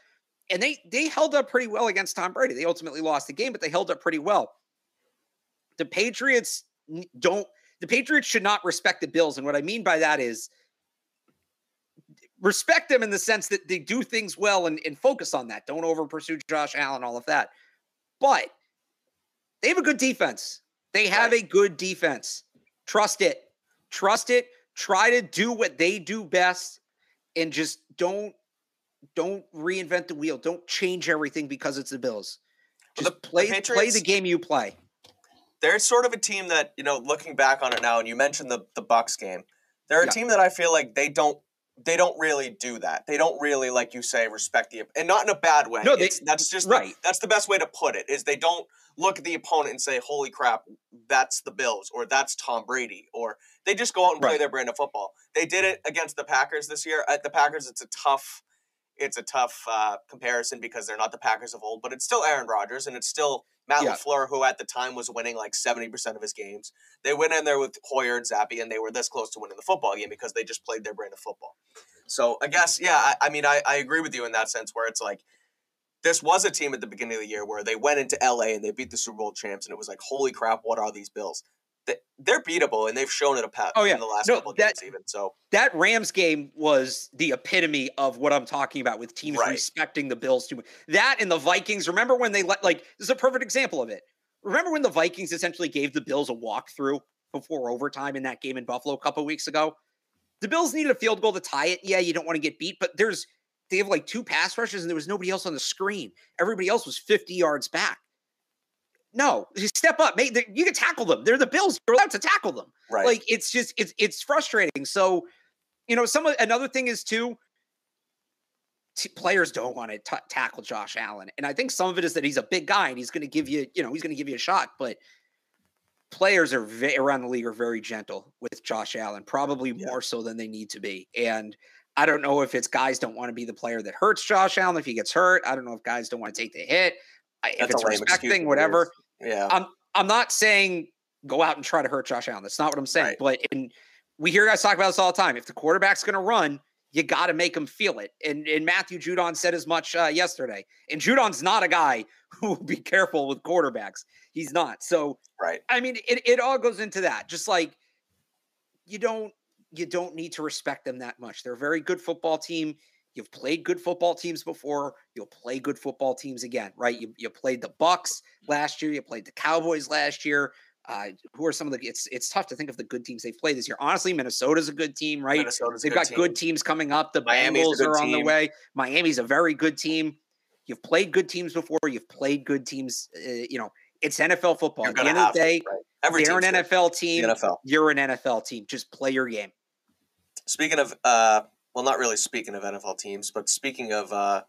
and they they held up pretty well against Tom Brady. They ultimately lost the game, but they held up pretty well. The Patriots don't. The Patriots should not respect the Bills, and what I mean by that is respect them in the sense that they do things well and, and focus on that. Don't over pursue Josh Allen, all of that. But they have a good defense. They have a good defense. Trust it. Trust it. Try to do what they do best and just don't don't reinvent the wheel. Don't change everything because it's the Bills. Just the, play the play the game you play. They're sort of a team that you know, looking back on it now, and you mentioned the the Bucks game. They're a yeah. team that I feel like they don't they don't really do that. They don't really, like you say, respect the and not in a bad way. No, they, that's just right. The, that's the best way to put it. Is they don't look at the opponent and say, "Holy crap, that's the Bills," or "That's Tom Brady," or they just go out and right. play their brand of football. They did it against the Packers this year. At the Packers, it's a tough it's a tough uh, comparison because they're not the Packers of old, but it's still Aaron Rodgers and it's still Matt yeah. LaFleur, who at the time was winning like 70% of his games. They went in there with Hoyer and Zappe, and they were this close to winning the football game because they just played their brand of football. So I guess, yeah, I, I mean, I, I agree with you in that sense where it's like, this was a team at the beginning of the year where they went into LA and they beat the Super Bowl champs, and it was like, holy crap, what are these Bills? They're beatable and they've shown it a pet oh, yeah. in the last no, couple of that, games even. So that Rams game was the epitome of what I'm talking about with teams right. respecting the Bills too much. That and the Vikings. Remember when they let like this is a perfect example of it. Remember when the Vikings essentially gave the Bills a walkthrough before overtime in that game in Buffalo a couple weeks ago? The Bills needed a field goal to tie it. Yeah, you don't want to get beat, but there's they have like two pass rushes and there was nobody else on the screen. Everybody else was 50 yards back. No, just step up. Mate, you can tackle them. They're the Bills. You're allowed to tackle them. Right. Like it's just it's it's frustrating. So, you know, some another thing is too. T- players don't want to t- tackle Josh Allen, and I think some of it is that he's a big guy and he's going to give you, you know, he's going to give you a shot. But players are ve- around the league are very gentle with Josh Allen, probably yeah. more so than they need to be. And I don't know if it's guys don't want to be the player that hurts Josh Allen if he gets hurt. I don't know if guys don't want to take the hit if it's respecting, whatever. Yeah. I'm I'm not saying go out and try to hurt Josh Allen. That's not what I'm saying. Right. But in, we hear guys talk about this all the time. If the quarterback's going to run, you got to make him feel it. And, and Matthew Judon said as much uh, yesterday. And Judon's not a guy who will be careful with quarterbacks. He's not. So, right. I mean, it, it all goes into that. Just like you don't you don't need to respect them that much. They're a very good football team. You've played good football teams before. You'll play good football teams again, right? You, you played the Bucks last year. You played the Cowboys last year. Uh, who are some of the? It's it's tough to think of the good teams they've played this year. Honestly, Minnesota's a good team, right? Minnesota's they've good got team. good teams coming up. The Miami's Bengals are on team. the way. Miami's a very good team. You've played good teams before. You've played good teams. Uh, you know, it's NFL football. At the end of the day, right. Every they're an NFL team. NFL. You're an NFL team. Just play your game. Speaking of uh, well, not really speaking of NFL teams, but speaking of, uh,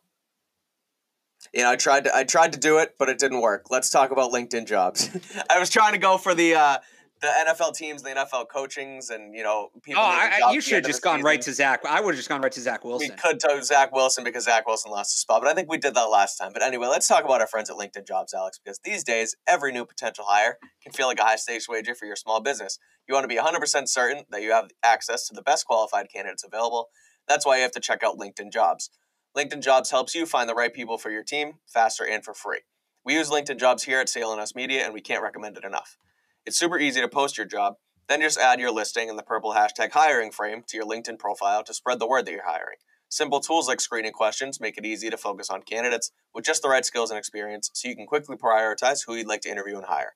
you know, I tried to I tried to do it, but it didn't work. Let's talk about LinkedIn jobs. I was trying to go for the uh, the NFL teams, the NFL coachings, and you know, people. Oh, I, you should have just gone season. right to Zach. I would have just gone right to Zach Wilson. We could talk to Zach Wilson because Zach Wilson lost his spot, but I think we did that last time. But anyway, let's talk about our friends at LinkedIn Jobs, Alex, because these days every new potential hire can feel like a high stakes wager for your small business. You want to be 100% certain that you have access to the best qualified candidates available that's why you have to check out LinkedIn Jobs. LinkedIn Jobs helps you find the right people for your team faster and for free. We use LinkedIn Jobs here at CLNS Media, and we can't recommend it enough. It's super easy to post your job, then just add your listing and the purple hashtag hiring frame to your LinkedIn profile to spread the word that you're hiring. Simple tools like screening questions make it easy to focus on candidates with just the right skills and experience so you can quickly prioritize who you'd like to interview and hire.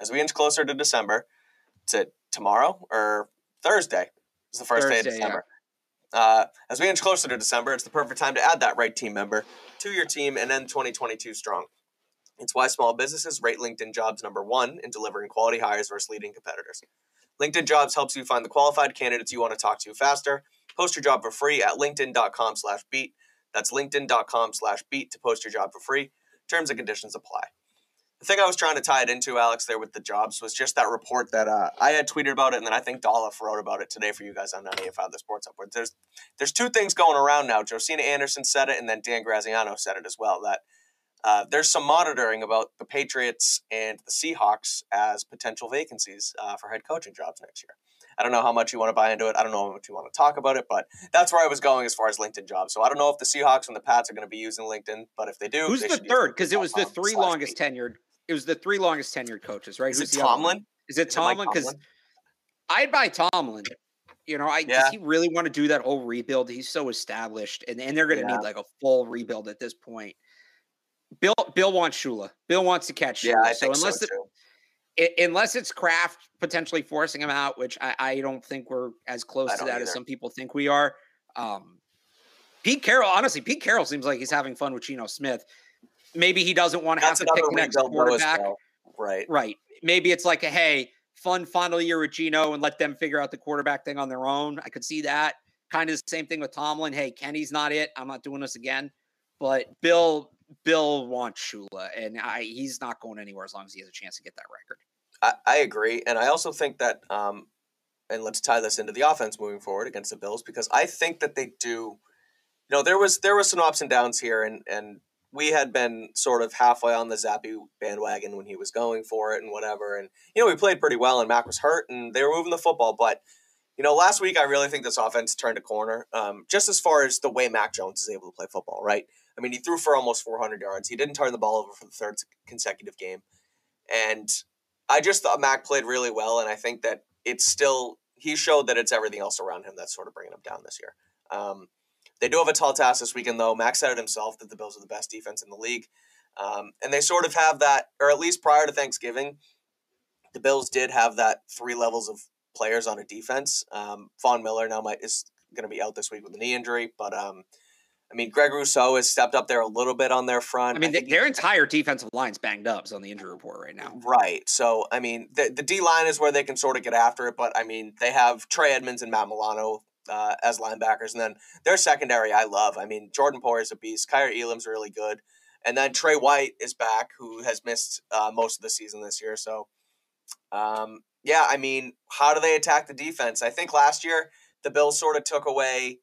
As we inch closer to December, to tomorrow or Thursday is the first Thursday, day of December. Yeah. Uh, as we inch closer to December, it's the perfect time to add that right team member to your team and end 2022 strong. It's why small businesses rate LinkedIn jobs number one in delivering quality hires versus leading competitors. LinkedIn Jobs helps you find the qualified candidates you want to talk to faster. Post your job for free at linkedin.com slash beat. That's linkedin.com slash beat to post your job for free. Terms and conditions apply. The thing I was trying to tie it into, Alex, there with the jobs was just that report that uh, I had tweeted about it, and then I think Dolph wrote about it today for you guys on 98.5 The Sports Upward. There's there's two things going around now. Josina Anderson said it, and then Dan Graziano said it as well. That uh, there's some monitoring about the Patriots and the Seahawks as potential vacancies uh, for head coaching jobs next year. I don't know how much you want to buy into it. I don't know how much you want to talk about it, but that's where I was going as far as LinkedIn jobs. So I don't know if the Seahawks and the Pats are going to be using LinkedIn, but if they do, who's they the third? Because it was the three longest tenured. It was the three longest tenured coaches, right? Is Who's it? Tomlin? Is it it Tomlin? Because I'd buy Tomlin. You know, I Yeah. does he really want to do that whole rebuild? He's so established, and, and they're going to Yeah. need like a full rebuild at this point. Bill Bill wants Shula. Bill wants to catch Shula. Yeah, I so think so, unless it, too. I- unless it's Kraft potentially forcing him out, which I, I don't think we're as close to that as some people think we are. Um, Pete Carroll, honestly, Pete Carroll seems like he's having fun with Geno Smith. Maybe he doesn't want to have to pick next rebuild though as quarterback. Right. Right. Maybe it's like a hey, fun final year with Geno and let them figure out the quarterback thing on their own. I could see that. Kind of the same thing with Tomlin. Hey, Kenny's not it. I'm not doing this again. But Bill, Bill wants Shula, and I he's not going anywhere as long as he has a chance to get that record. I, I agree, and I also think that, um, and let's tie this into the offense moving forward against the Bills because I think that they do. You know, there was there was some ups and downs here, and and we had been sort of halfway on the Zappe bandwagon when he was going for it and whatever, and you know we played pretty well, and Mac was hurt, and they were moving the football, but. You know, last week I really think this offense turned a corner. Um, just as far as the way Mac Jones is able to play football, right? I mean, he threw for almost 400 yards. He didn't turn the ball over for the third consecutive game, and I just thought Mac played really well, and I think that it's still he showed that it's everything else around him that's sort of bringing him down this year. Um, they do have a tall task this weekend, though. Max said it himself that the Bills are the best defense in the league, um, and they sort of have that, or at least prior to Thanksgiving, the Bills did have that three levels of players on a defense. Um, Von Miller now might is going to be out this week with a knee injury, but um, I mean, Greg Rousseau has stepped up there a little bit on their front. I mean, he- their entire defensive line's banged up is on the injury report right now. Right. So, I mean, the, the D line is where they can sort of get after it, but I mean, they have Trey Edmunds and Matt Milano uh, as linebackers, and then their secondary I love. I mean, Jordan Poyer is a beast. Kaiir Elam's really good. And then Trey White is back, who has missed uh, most of the season this year. So, um, yeah, I mean, how do they attack the defense? I think last year the Bills sort of took away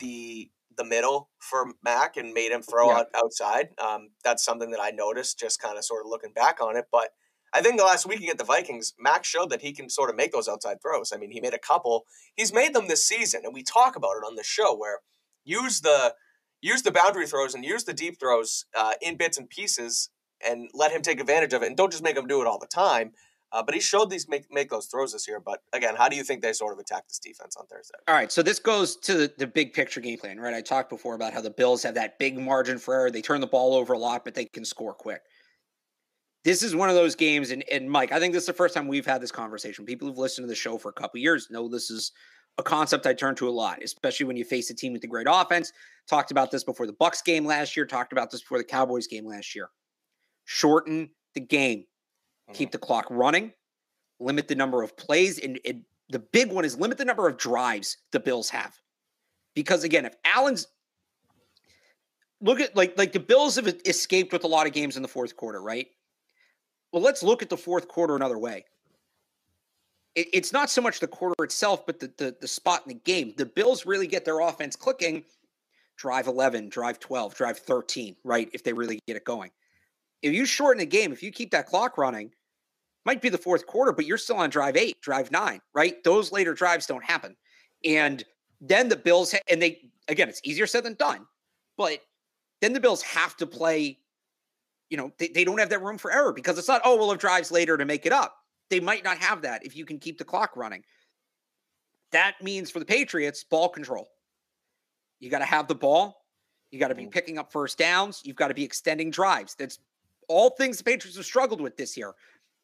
the the middle for Mac and made him throw Yeah. out outside. Um, that's something that I noticed just kind of sort of looking back on it. But I think the last week against the Vikings, Max showed that he can sort of make those outside throws. I mean, he made a couple. He's made them this season, and we talk about it on the show where use the use the boundary throws and use the deep throws uh, in bits and pieces and let him take advantage of it, and don't just make him do it all the time. Uh, but he showed these make make those throws this year. But again, how do you think they sort of attack this defense on Thursday? All right, so this goes to the, the big picture game plan, right? I talked before about how the Bills have that big margin for error. They turn the ball over a lot, but they can score quick. This is one of those games, and, and Mike, I think this is the first time we've had this conversation. People who've listened to the show for a couple years know this is a concept I turn to a lot, especially when you face a team with a great offense. Talked about this before the Bucks game last year. Talked about this before the Cowboys game last year. Shorten the game, mm-hmm. keep the clock running, limit the number of plays, and, and the big one is limit the number of drives the Bills have. Because again, if Allen's look at like like the Bills have escaped with a lot of games in the fourth quarter, right? Well, let's look at the fourth quarter another way. It, it's not so much the quarter itself, but the, the the spot in the game. The Bills really get their offense clicking. Drive eleven, drive twelve, drive thirteen, right? If they really get it going. If you shorten the game, if you keep that clock running, might be the fourth quarter, but you're still on drive eight, drive nine, right? Those later drives don't happen. And then the Bills, and they, again, it's easier said than done, but then the Bills have to play, you know, they, they don't have that room for error because it's not, oh, we'll have drives later to make it up. They might not have that if you can keep the clock running. That means for the Patriots, ball control. You got to have the ball. You got to be mm. picking up first downs. You've got to be extending drives. That's all things the Patriots have struggled with this year.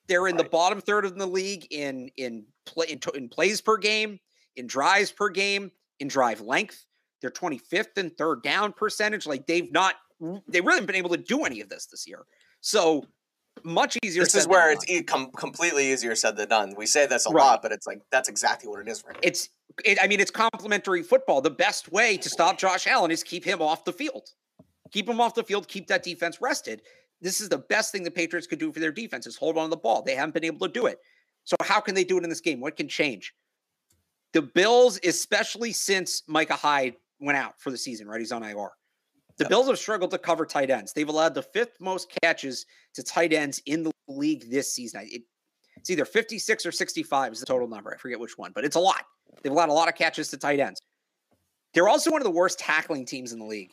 They're in the bottom third of the league in in play in, in plays per game, in drives per game, in drive length. They're 25th in third down percentage. Like they've not they really haven't been able to do any of this this year. So much easier. This is where it's e- com- completely easier said than done. We say this a right. lot, but it's like that's exactly what it is right It's, it, I mean, it's complementary football. The best way to stop Josh Allen is keep him off the field. Keep him off the field. Keep that defense rested. This is the best thing the Patriots could do for their defense is hold on to the ball. They haven't been able to do it. So how can they do it in this game? What can change? The Bills, especially since Micah Hyde went out for the season, right? He's on IR. The Bills have struggled to cover tight ends. They've allowed the fifth most catches to tight ends in the league this season. It, it's either 56 or 65 is the total number. I forget which one, but it's a lot. They've allowed a lot of catches to tight ends. They're also one of the worst tackling teams in the league.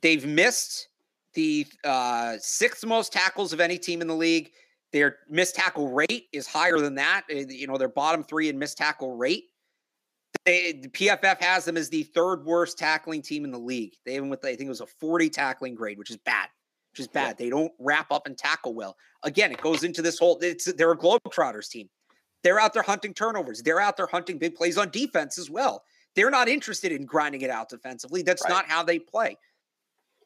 They've missed the uh, sixth most tackles of any team in the league. Their missed tackle rate is higher than that. Uh, you know, they're bottom three in missed tackle rate. They, the PFF has them as the third worst tackling team in the league. They even with, I think it was a 40 tackling grade, which is bad, which is bad. Yeah. They don't wrap up and tackle well. Again, it goes into this whole, it's, they're a Globetrotters team. They're out there hunting turnovers. They're out there hunting big plays on defense as well. They're not interested in grinding it out defensively. That's right. not how they play.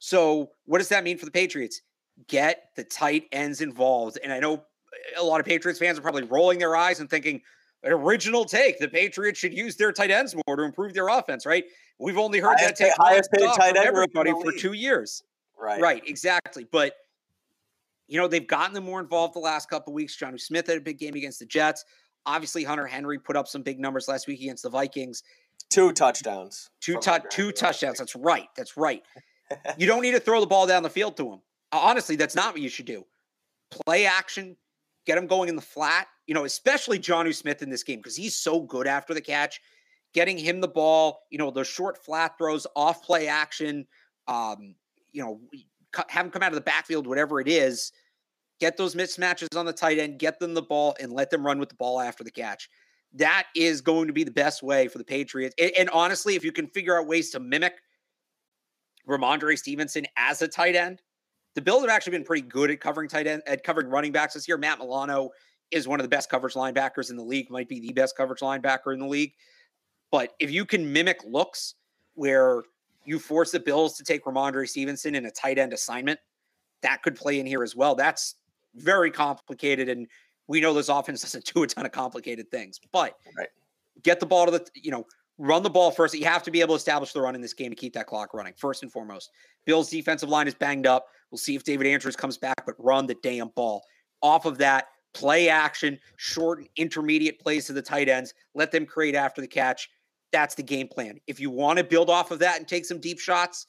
So, what does that mean for the Patriots? Get the tight ends involved. And I know a lot of Patriots fans are probably rolling their eyes and thinking, original take. The Patriots should use their tight ends more to improve their offense, right? We've only heard highest that take highest paid tight end everybody for two years. Right. Right, exactly. But you know, they've gotten them more involved the last couple weeks. Jonnu Smith had a big game against the Jets. Obviously, Hunter Henry put up some big numbers last week against the Vikings. Two touchdowns. Two tu- two touchdowns. That's right. That's right. you don't need to throw the ball down the field to him. Honestly, that's not what you should do. Play action, get him going in the flat, you know, especially Jonnu Smith in this game because he's so good after the catch. Getting him the ball, you know, those short flat throws, off play action, um, you know, have him come out of the backfield, whatever it is. Get those mismatches on the tight end, get them the ball, and let them run with the ball after the catch. That is going to be the best way for the Patriots. And, and honestly, if you can figure out ways to mimic Rhamondre Stevenson as a tight end, the Bills have actually been pretty good at covering tight end at covering running backs this year. Matt Milano is one of the best coverage linebackers in the league, might be the best coverage linebacker in the league. But if you can mimic looks where you force the Bills to take Rhamondre Stevenson in a tight end assignment, that could play in here as well. That's very complicated. And we know this offense doesn't do a ton of complicated things. But right. get the ball to the, you know, run the ball first. You have to be able to establish the run in this game to keep that clock running, first and foremost. Bill's defensive line is banged up. We'll see if David Andrews comes back, but run the damn ball. Off of that, play action, short and intermediate plays to the tight ends, let them create after the catch. That's the game plan. If you want to build off of that and take some deep shots,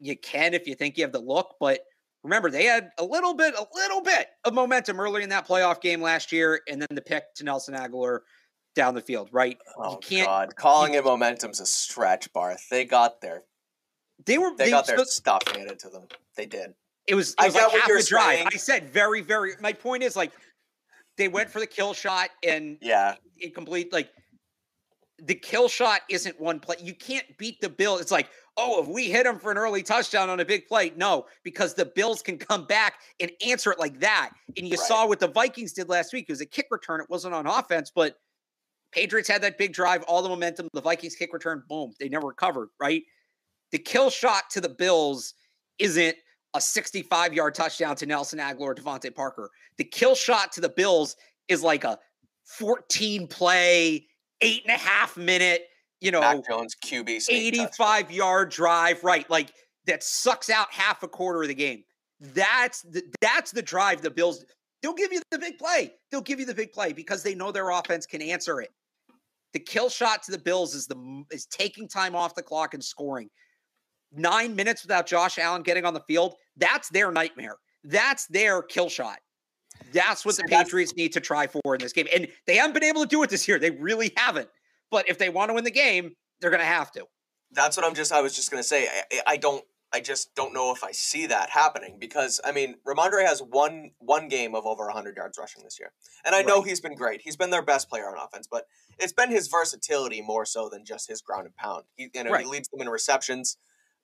you can if you think you have the look. But remember, they had a little bit, a little bit of momentum early in that playoff game last year, and then the pick to Nelson Agholor down the field, right? Oh you can't, God, calling you, it momentum's a stretch, Barth. They got their, they were they, they got their stuff handed to them. They did. It was, it was I like half the drive. Saying. I said very, very. My point is like they went for the kill shot and yeah, incomplete. Like the kill shot isn't one play. You can't beat the Bill. It's like, oh, if we hit them for an early touchdown on a big play, no, because the Bills can come back and answer it like that. And you right. saw what the Vikings did last week. It was a kick return. It wasn't on offense, but Patriots had that big drive, all the momentum. The Vikings kick return, boom, they never recovered. Right. The kill shot to the Bills isn't a 65 yard touchdown to Nelson Agholor or DeVante Parker. The kill shot to the Bills is like a 14 play, eight and a half minute, you know, Mac Jones QB 85 touchdown. yard drive, right? Like that sucks out half a quarter of the game. That's the, that's the drive the Bills. They'll give you the big play. They'll give you the big play because they know their offense can answer it. The kill shot to the Bills is the is taking time off the clock and scoring nine minutes without Josh Allen getting on the field, that's their nightmare. That's their kill shot. That's what the Patriots need to try for in this game. And they haven't been able to do it this year. They really haven't. But if they want to win the game, they're going to have to. That's what I'm just, I was just going to say. I, I, don't, I just don't know if I see that happening because, I mean, Rhamondre has one, one game of over 100 yards rushing this year. And I right. know he's been great. He's been their best player on offense, but it's been his versatility more so than just his ground and pound. He, you know, right. he leads them in receptions.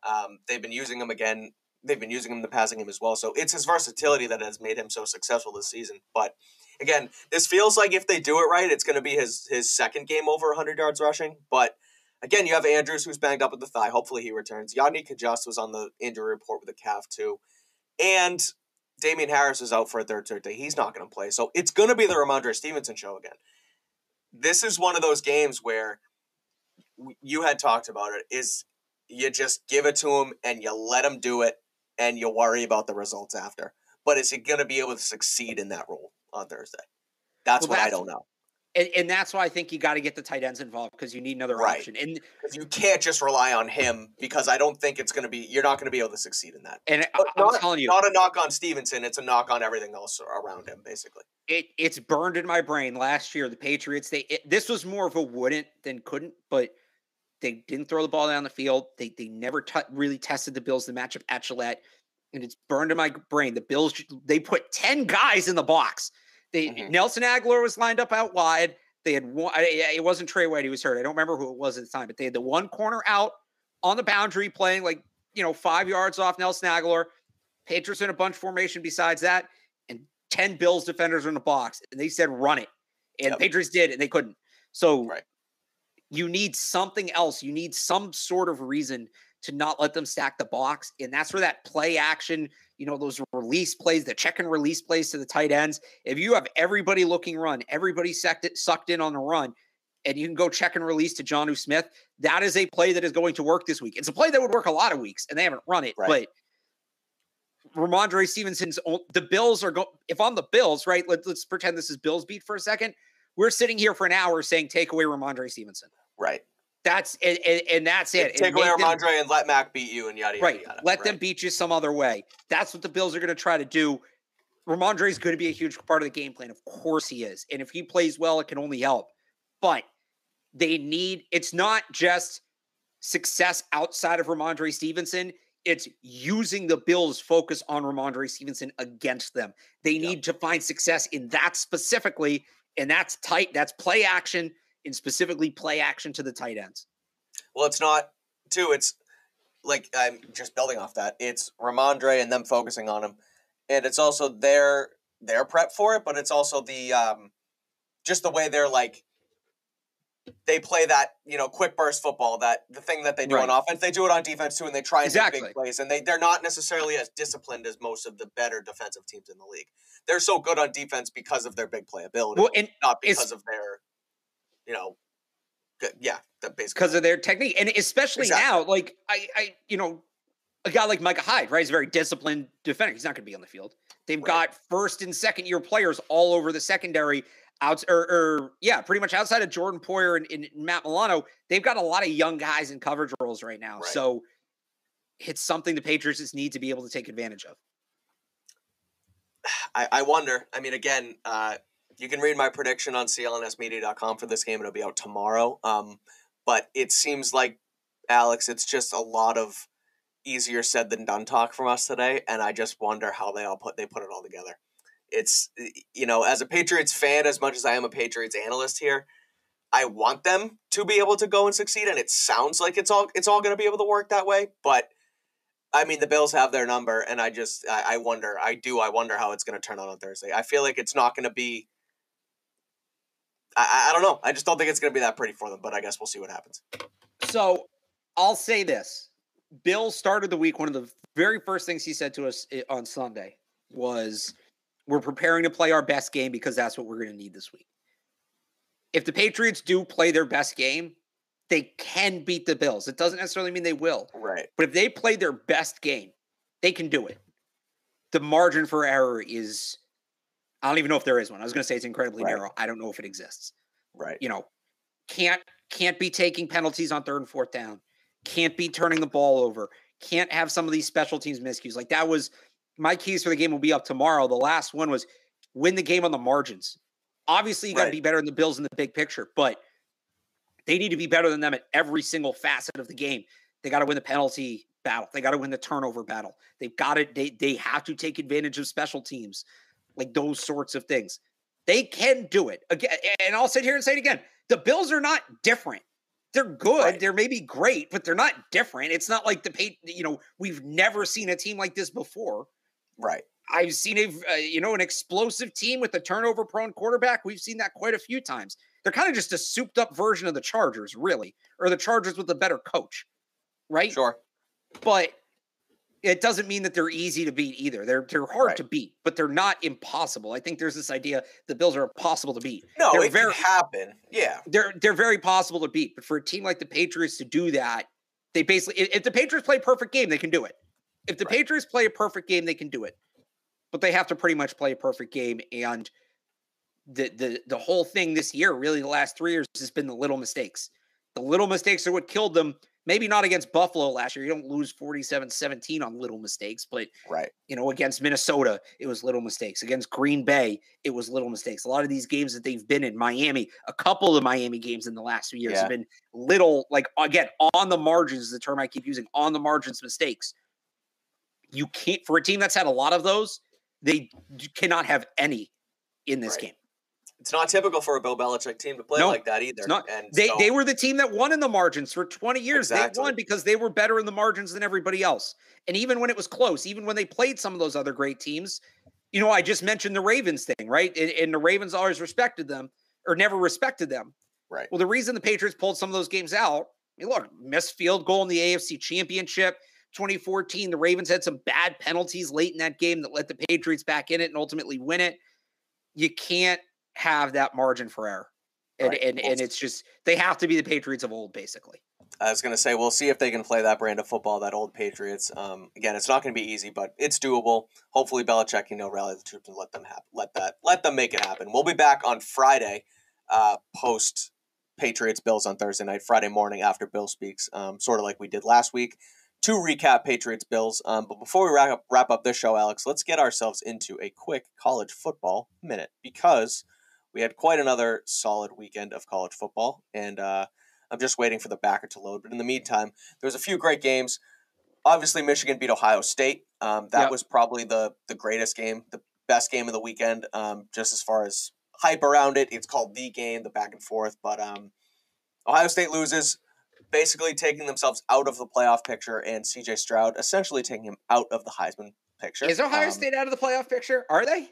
Um, they've been using him again. They've been using him in the passing him as well. So it's his versatility that has made him so successful this season. But again, this feels like if they do it right, it's going to be his his second game over 100 yards rushing. But again, you have Andrews who's banged up with the thigh. Hopefully he returns. Yodny Cajuste was on the injury report with a calf too. And Damien Harris is out for a third day. He's not going to play. So it's going to be the Rhamondre Stevenson show again. This is one of those games where you had talked about it is you just give it to him and you let him do it and you worry about the results after. But is he going to be able to succeed in that role on Thursday? That's well, what that's, I don't know. And, and that's why I think you got to get the tight ends involved because you need another right. option. And you can't just rely on him because I don't think it's going to be. You're not going to be able to succeed in that. And I, am not, telling you, not a knock on Stevenson. It's a knock on everything else around him, basically. It it's burned in my brain. Last year, the Patriots. They it, this was more of a wouldn't than couldn't, but they didn't throw the ball down the field. They they never t- really tested the Bills. The matchup at Gillette, and it's burned in my brain. The Bills they put ten guys in the box. They mm-hmm. Nelson Agholor was lined up out wide. They had one. It wasn't Trey White. He was hurt. I don't remember who it was at the time, but they had the one corner out on the boundary, playing like you know five yards off Nelson Agholor. Patriots in a bunch formation. Besides that, and ten Bills defenders in the box, and they said run it, and yep. Patriots did, and they couldn't. So right. You need something else. You need some sort of reason to not let them stack the box, and that's where that play action you know, those release plays, the check and release plays to the tight ends. If you have everybody looking run, everybody sucked, in on the run, and you can go check and release to Jonnu Smith, that is a play that is going to work this week. It's a play that would work a lot of weeks, and they haven't run it. Right. But Rhamondre Stevenson's the Bills are going. If on the Bills, right? Let, let's pretend this is Bills beat for a second. We're sitting here for an hour saying take away Rhamondre Stevenson. Right. That's and, and, and that's it. Take away Rhamondre and let Mac beat you and yada yada. Right. yada. Let right. them beat you some other way. That's what the Bills are going to try to do. Rhamondre is going to be a huge part of the game plan. Of course he is. And if he plays well, it can only help. But they need it's not just success outside of Rhamondre Stevenson. It's using the Bills' focus on Rhamondre Stevenson against them. They yep. need to find success in that specifically, and that's tight. That's play action and specifically play action to the tight ends. Well, it's not too. It's like I'm just building off that. It's Rhamondre and them focusing on him, and it's also their their prep for it. But it's also the um, just the way they're like they play that you know quick burst football that the thing that they do right. on offense they do it on defense too and they try and exactly. make big plays and they they're not necessarily as disciplined as most of the better defensive teams in the league they're so good on defense because of their big playability well, and not because of their you know, yeah, basically because of their technique, and especially exactly. now, like I, I, you know, a guy like Micah Hyde, right? He's a very disciplined defender. He's not going to be on the field. They've right. got first and second year players all over the secondary. Out or, or yeah, pretty much outside of Jordan Poyer and, and, Matt Milano, they've got a lot of young guys in coverage roles right now. Right. So it's something the Patriots just need to be able to take advantage of. I, I wonder. I mean, again, uh, you can read my prediction on clnsmedia.com for this game. It'll be out tomorrow. Um, but it seems like Alex, it's just a lot of easier said than done talk from us today, and I just wonder how they all put they put it all together. It's you know, as a Patriots fan, as much as I am a Patriots analyst here, I want them to be able to go and succeed, and it sounds like it's all it's all going to be able to work that way. But I mean, the Bills have their number, and I just I, I wonder, I do, I wonder how it's going to turn out on Thursday. I feel like it's not going to be I, I don't know. I just don't think it's going to be that pretty for them, but I guess we'll see what happens. So I'll say this. Bill started the week. One of the very first things he said to us on Sunday was, We're preparing to play our best game because that's what we're going to need this week. If the Patriots do play their best game, they can beat the Bills. It doesn't necessarily mean they will. Right. But if they play their best game, they can do it. The margin for error is I don't even know if there is one. I was going to say it's incredibly right. narrow. I don't know if it exists. Right. You know, can't can't be taking penalties on third and fourth down. Can't be turning the ball over. Can't have some of these special teams miscues. Like that was my keys for the game will be up tomorrow. The last one was win the game on the margins. Obviously, you got to right. be better than the Bills in the big picture, but they need to be better than them at every single facet of the game. They got to win the penalty battle. They got to win the turnover battle. They've got to they they have to take advantage of special teams like those sorts of things. They can do it again. And I'll sit here and say it again. The Bills are not different. They're good. Right. They're maybe great, but they're not different. It's not like the pay, you know, we've never seen a team like this before. Right. I've seen a, uh, you know, an explosive team with a turnover prone quarterback. We've seen that quite a few times. they're kind of just a souped up version of the Chargers, really, or the Chargers with a better coach, right? Sure. But it doesn't mean that they're easy to beat either. They're they're hard Right. to beat, but they're not impossible. I think there's this idea the Bills are impossible to beat. No, they're it very can happen. Yeah. they're they're very possible to beat. But for a team like the Patriots to do that, they basically if if the Patriots play a perfect game, they can do it. If the Right. Patriots play a perfect game, they can do it. But they have to pretty much play a perfect game. And the the the whole thing this year, really the last three years, has been the little mistakes. The little mistakes are what killed them. Maybe not against Buffalo last year. You don't lose 47-17 on little mistakes, but Right. you know, against Minnesota, it was little mistakes. Against Green Bay, it was little mistakes. A lot of these games that they've been in, Miami, a couple of the Miami games in the last few years Yeah. have been little, like again, on the margins is the term I keep using, on the margins mistakes. You can't for a team that's had a lot of those, they cannot have any in this Right. game. It's not typical for a Bill Belichick team to play No, like that either. Not And they so- they were the team that won in the margins for 20 years. Exactly. They won because they were better in the margins than everybody else. And even when it was close, even when they played some of those other great teams, you know, I just mentioned the Ravens thing, right? And, and the Ravens always respected them or never respected them. Right. Well, the reason the Patriots pulled some of those games out, I mean, look, missed field goal in the AFC Championship 2014. The Ravens had some bad penalties late in that game that let the Patriots back in it and ultimately win it. You can't have that margin for error. And, Right. and, and it's just, they have to be the Patriots of old, basically. I was going to say, we'll see if they can play that brand of football, that old Patriots. Um, again, it's not going to be easy, but it's doable. Hopefully, Belichick can you know rally the troops and let them have let that let them make it happen. We'll be back on Friday, uh, post Patriots Bills on Thursday night, Friday morning after Bill speaks, um, sort of like we did last week, to recap Patriots Bills. Um, but before we wrap up, wrap up this show, Alex, let's get ourselves into a quick college football minute because we had quite another solid weekend of college football, and uh, I'm just waiting for the backer to load. But in the meantime, there was a few great games. Obviously, Michigan beat Ohio State. Um, that Yep. was probably the the greatest game, the best game of the weekend. Um, just as far as hype around it, it's called the game, the back and forth. But um, Ohio State loses, basically taking themselves out of the playoff picture, and C.J. Stroud essentially taking him out of the Heisman picture. Is Ohio Um, State out of the playoff picture? Are they?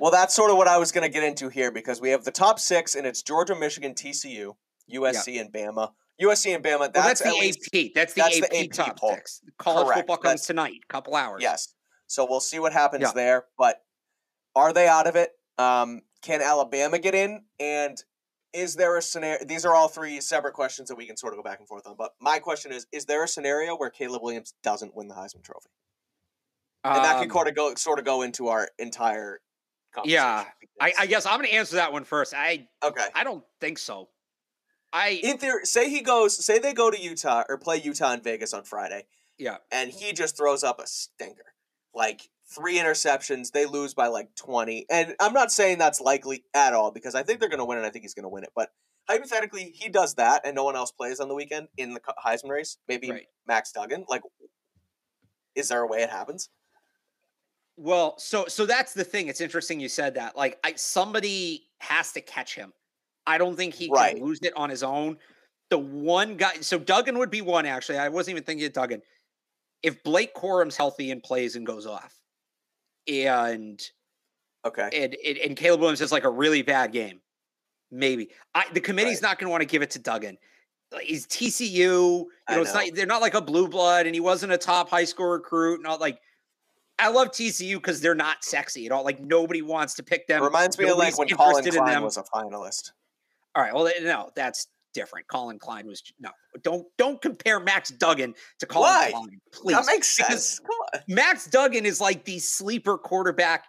Well, that's sort of what I was going to get into here because we have the top six, and it's Georgia, Michigan, TCU, USC, and Bama. USC and Bama. That's, Well, that's the least, AP. That's the that's AP, the AP top poll. six. College Correct. football comes That's- tonight, couple hours. Yes. So we'll see what happens Yeah. there. But are they out of it? Um, can Alabama get in? And is there a scenario? These are all three separate questions that we can sort of go back and forth on. But my question is: Is there a scenario where Caleb Williams doesn't win the Heisman Trophy? And that Um, can sort of go sort of go into our entire. Yeah, I, I guess I'm going to answer that one first. I okay. I don't think so. I In theory, say he goes, say they go to Utah or play Utah in Vegas on Friday, yeah. and he just throws up a stinker, like three interceptions. They lose by like twenty, and I'm not saying that's likely at all because I think they're going to win, and I think he's going to win it. But hypothetically, he does that, and no one else plays on the weekend in the Heisman race. Maybe Right. Max Duggan. Like, is there a way it happens? Well, so so that's the thing. It's interesting you said that. Like, I somebody has to catch him. I don't think he Right. can lose it on his own. The one guy, so Duggan would be one. Actually, I wasn't even thinking of Duggan. If Blake Corum's healthy and plays and goes off, and Okay. and and, and Caleb Williams has like a really bad game, maybe I, the committee's Right. not going to want to give it to Duggan. He's TCU. You I know, it's not. They're not like a blue blood, and he wasn't a top high school recruit. Not like I love TCU because they're not sexy at all. Like nobody wants to pick It them. reminds me of like nobody's when Collin Klein them. was a finalist. All right. Well, no, that's different. Collin Klein was no. Don't don't compare Max Duggan to Collin Why? Klein, please. That makes sense. Max Duggan is like the sleeper quarterback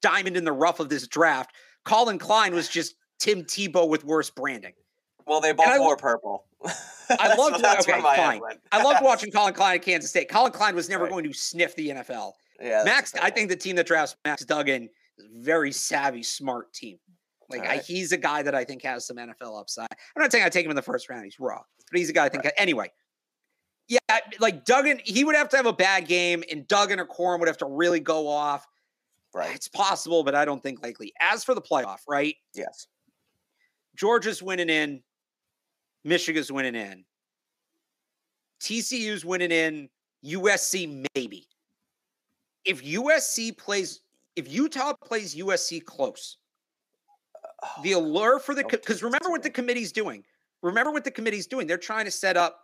diamond in the rough of this draft. Collin Klein was just Tim Tebow with worse branding. Well, they both wore purple. I loved okay, where my head fine. I loved watching Collin Klein at Kansas State. Collin Klein was never Right. going to sniff the NFL. Yeah, Max, I think the team that drafts Max Duggan is a very savvy, smart team. Like I, he's a guy that I think has some NFL upside. I'm not saying I take him in the first round; he's raw, but he's a guy I think. Anyway, yeah, like Duggan, he would have to have a bad game, and Duggan or Corum would have to really go off. right. It's possible, but I don't think likely. As for the playoff, right? Yes. Georgia's winning in, Michigan's winning in, TCU's winning in, USC maybe. If USC plays, if Utah plays USC close, Oh, the allure for the because remember what the committee's doing. Remember what the committee's doing. They're trying to set up.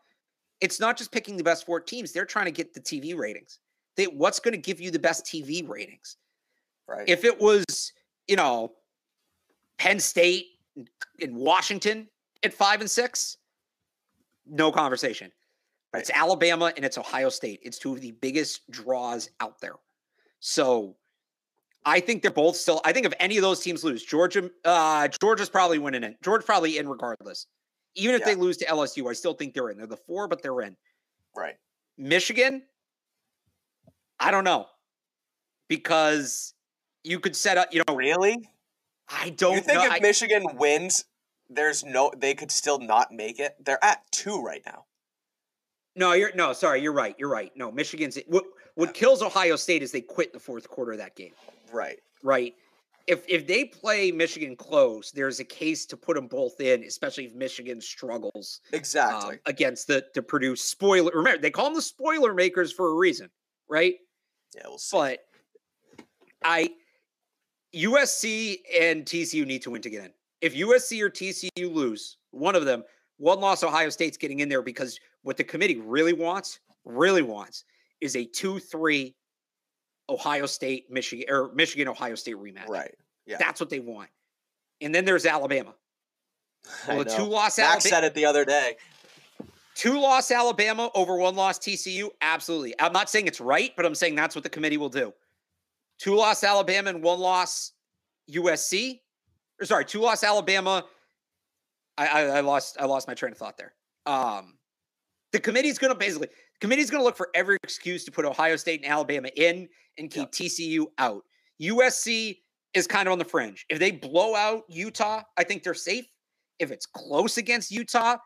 It's not just picking the best four teams. They're trying to get the TV ratings. They what's going to give you the best TV ratings. right. If it was, you know, Penn State in Washington at five and six, no conversation. But it's Alabama and it's Ohio State. It's two of the biggest draws out there. So I think they're both still. I think if any of those teams lose, Georgia, uh, Georgia's probably winning it. Georgia's probably in regardless. Even if Yeah. they lose to LSU, I still think they're in. They're the four, but they're in. right. Michigan, I don't know. Because you could set up, you know, Really? I don't you think know. if I- Michigan wins, there's no they could still not make it? They're at two right now. No, you're no, sorry, you're right. You're right. No, Michigan's what kills Ohio State is they quit the fourth quarter of that game, Right. right? If if they play Michigan close, there's a case to put them both in, especially if Michigan struggles Exactly. um, against the the Purdue spoiler. Remember, they call them the spoiler makers for a reason, right? yeah, we'll see. But I USC and TCU need to win to get in. If USC or TCU lose, one of them, one loss Ohio State's getting in there because what the committee really wants, really wants, is a 2-3 Ohio State, Michigan, or Michigan, Ohio State rematch. right. Yeah. That's what they want. And then there's Alabama. Well, the two loss Max Alabama, said it the other day. two loss Alabama over one loss TCU. Absolutely. I'm not saying it's right, but I'm saying that's what the committee will do. Two loss Alabama and one loss USC. Or sorry, two loss Alabama. I, I, I lost I lost my train of thought there. Um, the committee's going to basically committee's going to look for every excuse to put Ohio State and Alabama in and keep TCU out. USC is kind of on the fringe. If they blow out Utah, I think they're safe. If it's close against Utah,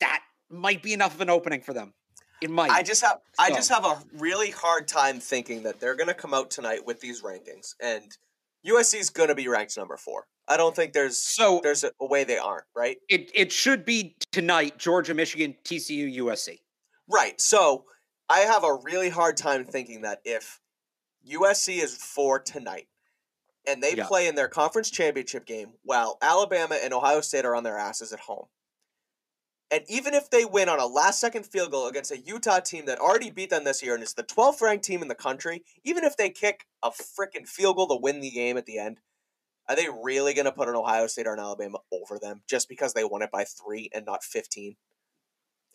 that might be enough of an opening for them. It might. I just have I just have a really hard time thinking that they're going to come out tonight with these rankings and USC is going to be ranked number 4. I don't think there's so there's a, way they aren't, right? it it should be tonight. Georgia, Michigan, TCU, USC. Right. So, I have a really hard time thinking that if USC is for tonight and they Yeah. play in their conference championship game while Alabama and Ohio State are on their asses at home. And even if they win on a last second field goal against a Utah team that already beat them this year and is the 12th ranked team in the country, even if they kick a freaking field goal to win the game at the end, are they really going to put an Ohio State or an Alabama over them just because they won it by three and not 15?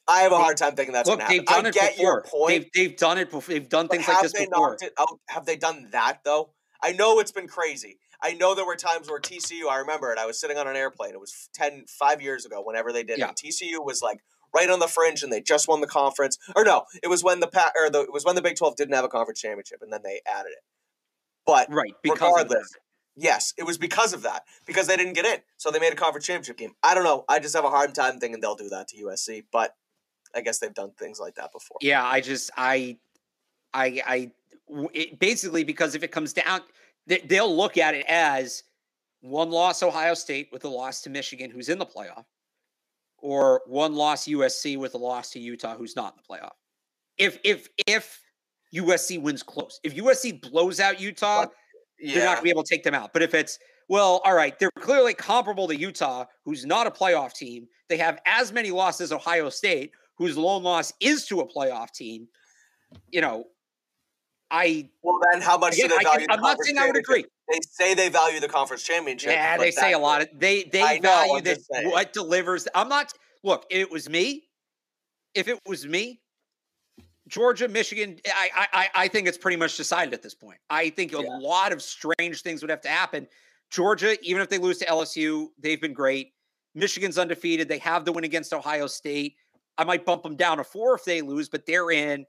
I have a hard time thinking that's going to happen. I get your point. They've they've done it before. They've done things like this before. out? Oh, have they done that though? I know it's been crazy. I know there were times where TCU, I remember it. I was sitting on an airplane. It was 10, five years ago, whenever they did Yeah. it. TCU was like right on the fringe, and they just won the conference. Or no, it was when the or the it was when the Big Twelve didn't have a conference championship, and then they added it. But Right, because regardless. Yes, it was because of that because they didn't get in, so they made a conference championship game. I don't know. I just have a hard time thinking they'll do that to USC, but I guess they've done things like that before. Yeah, I just i i it, basically because if it comes down, they, they'll look at it as one loss Ohio State with a loss to Michigan, who's in the playoff, or one loss USC with a loss to Utah, who's not in the playoff. If if if USC wins close, if USC blows out Utah, Yeah, they're not gonna be able to take them out. But if it's well, all right, they're clearly comparable to Utah, who's not a playoff team. They have as many losses as Ohio State, whose lone loss is to a playoff team. You know, I Well, then how much again, do they I value? the I'm not saying I would agree. They say they value the conference championship. Yeah, they say a lot of they they I value I'm that what delivers. I'm not look. If it was me, if it was me, Georgia, Michigan, I I I- I think it's pretty much decided at this point. I think a Yeah. lot of strange things would have to happen. Georgia, even if they lose to LSU, they've been great. Michigan's undefeated. They have the win against Ohio State. I might bump them down to four if they lose, but they're in.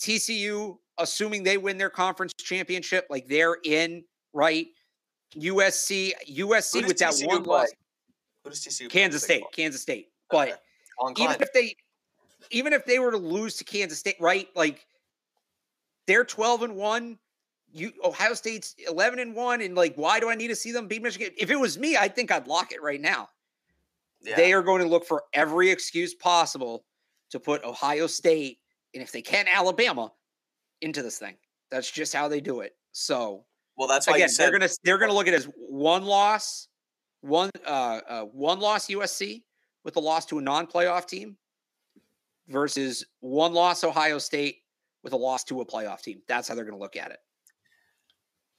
TCU, assuming they win their conference championship, like they're in, right? USC, USC with that TCU one play? loss, Who does TCU? Kansas State, Kansas State. But Okay. Even if they even if they were to lose to Kansas State, right? Like they're 12 and 1. You Ohio State's 11 and 1 and like why do I need to see them beat Michigan? If it was me, I think I'd lock it right now. yeah. They are going to look for every excuse possible to put Ohio State and if they can Alabama into this thing. That's just how they do it. So, well, that's why again, you they're going to they're going to look at it as one loss one uh, uh, one loss USC with a loss to a non-playoff team versus one loss Ohio State with a loss to a playoff team. That's how they're going to look at it.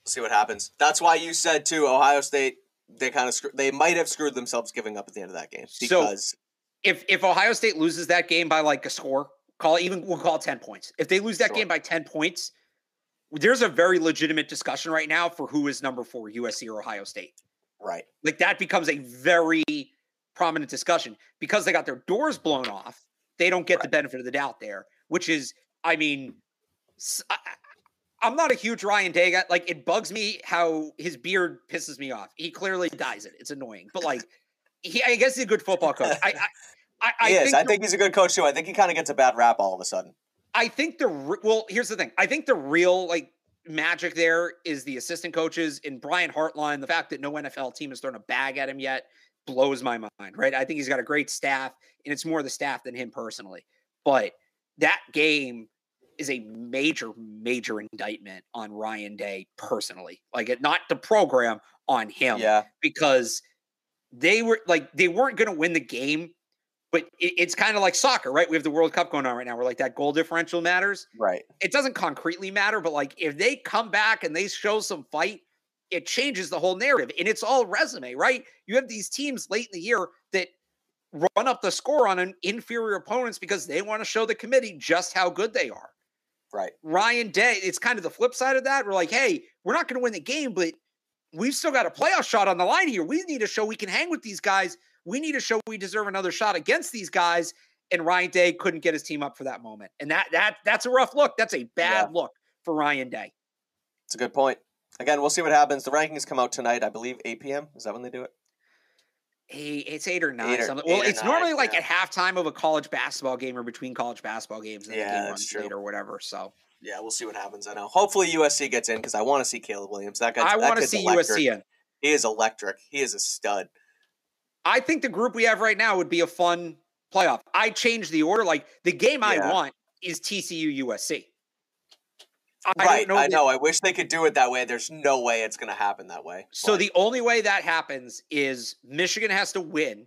See what happens. That's why you said too. Ohio State. They kind of screw, they might have screwed themselves giving up at the end of that game because so if if Ohio State loses that game by like a score, call it even we'll call it ten points. If they lose that sure. game by ten points, there's a very legitimate discussion right now for who is number four, USC or Ohio State. Right. Like that becomes a very prominent discussion because they got their doors blown off. They don't get right. the benefit of the doubt there, which is, I mean, I, am not a huge Ryan Day guy. Like it bugs me how his beard pisses me off. He clearly dyes it. It's annoying, but like, he, I guess he's a good football coach. I, I, I, I is. Think I think he's a good coach too. I think he kind of gets a bad rap all of a sudden. I think the well, here's the thing. I think the real like magic there is the assistant coaches in Brian Hartline. The fact that no NFL team has thrown a bag at him yet blows my mind, right? I think he's got a great staff, and it's more the staff than him personally. But that game is a major, major indictment on Ryan Day personally. Like it, not the program on him. Yeah. Because they were like they weren't going to win the game but it, it's kind of like soccer, right? We have the World Cup going on right now We're like that goal differential matters. Right. It doesn't concretely matter, but like if they come back and they show some fight, it changes the whole narrative. And it's all resume, right? You have these teams late in the year that run up the score on an inferior opponents because they want to show the committee just how good they are. Right. Ryan Day, it's kind of the flip side of that. We're like, hey, we're not going to win the game, but we've still got a playoff shot on the line here. We need to show we can hang with these guys we need to show we deserve another shot against these guys. And Ryan Day couldn't get his team up for that moment. And that that that's a rough look. That's a bad yeah. look for Ryan Day. It's a good point. Again, we'll see what happens. The rankings come out tonight, I believe, 8 p.m. Is that when they do it? Eight, it's eight or nine. Eight or, something. Well, it's nine, normally like yeah. at halftime of a college basketball game or between college basketball games, and yeah, the game runs true. late or whatever. So yeah, we'll see what happens. I know. Hopefully USC gets in because I want to see Caleb Williams. That guy. I want to see electric. USC in. He is electric. He is a stud. I think the group we have right now would be a fun playoff. I changed the order. Like the game yeah. I want is TCU USC. I right, know I know. I wish they could do it that way. There's no way it's going to happen that way. So but. the only way that happens is Michigan has to win.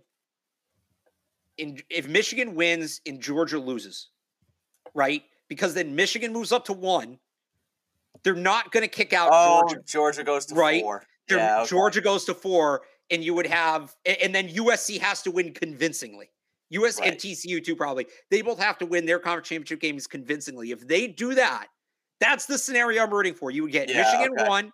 In if Michigan wins and Georgia loses, right? Because then Michigan moves up to one. They're not going to kick out oh, Georgia. Georgia goes to right? four. Yeah, okay. Georgia goes to four, and you would have, and then USC has to win convincingly. US right. and TCU too, probably. They both have to win their conference championship games convincingly. If they do that, that's the scenario I'm rooting for. You would get yeah, Michigan okay. one,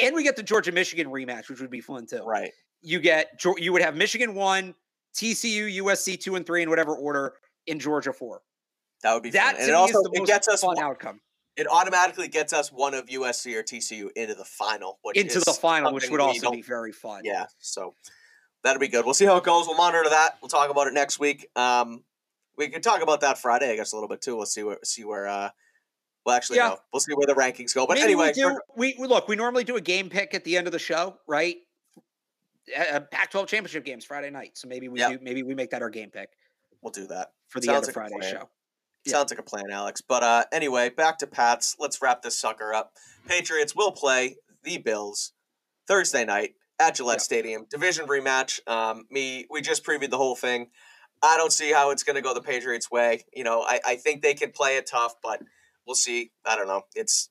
and we get the Georgia Michigan rematch, which would be fun too. Right. You get you would have Michigan one, TCU, USC two and three in whatever order in Georgia four. That would be that fun. and it also it gets us fun one, outcome it automatically gets us one of USC or TCU into the final, into the final, which would also be very fun. Yeah, so that'll be good. We'll see how it goes. We'll monitor that. We'll talk about it next week. Um, we can talk about that Friday, I guess, a little bit too. We'll see where see where. Uh, well, actually, yeah. no. We'll see where the rankings go. But Maybe anyway, we, do, we, we look. We normally do a game pick at the end of the show, right? Uh, Pac-12 championship games Friday night. So maybe we yep. do. Maybe we make that our game pick. We'll do that for the Sounds end of like Friday show. Sounds like a plan, Alex. But uh, anyway, back to Pats. Let's wrap this sucker up. Patriots will play the Bills Thursday night at Gillette Stadium. Division rematch. Um, me, we just previewed the whole thing. I don't see how it's going to go the Patriots' way. You know, I, I think they can play it tough, but we'll see. I don't know. It's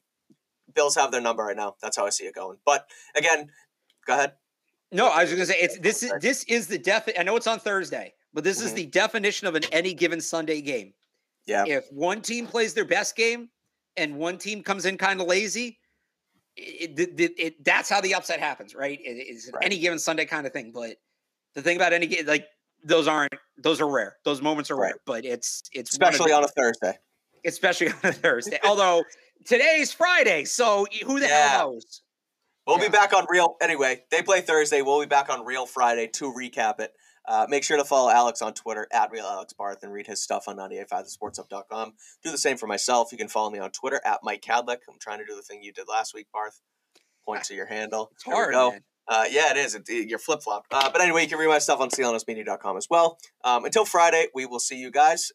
Bills have their number right now. That's how I see it going. But again, go ahead. No, I was going to say it's this is this is the def. I know it's on Thursday, but this mm-hmm. is the definition of an any given Sunday game. Yeah. If one team plays their best game and one team comes in kind of lazy, it, it, it, it, that's how the upset happens, right? it's right. any given Sunday kind of thing. But the thing about any game, like those aren't those are rare. Those moments are right. rare, but it's it's especially on a Thursday. Especially on a Thursday. Although today's Friday, so who the yeah. hell knows? We'll yeah. be back on real anyway. They play Thursday. We'll be back on real Friday to recap it. Uh, make sure to follow Alex on Twitter at Real Alex Barth and read his stuff on 985thesportshub.com. Do the same for myself. You can follow me on Twitter at Mike Kadlick. I'm trying to do the thing you did last week, Barth. Point to your handle. It's there hard, go. Man. Uh, yeah, it is. It, it, you're flip flop. Uh, but anyway, you can read my stuff on clnsmedia.com as well. Um, until Friday, we will see you guys.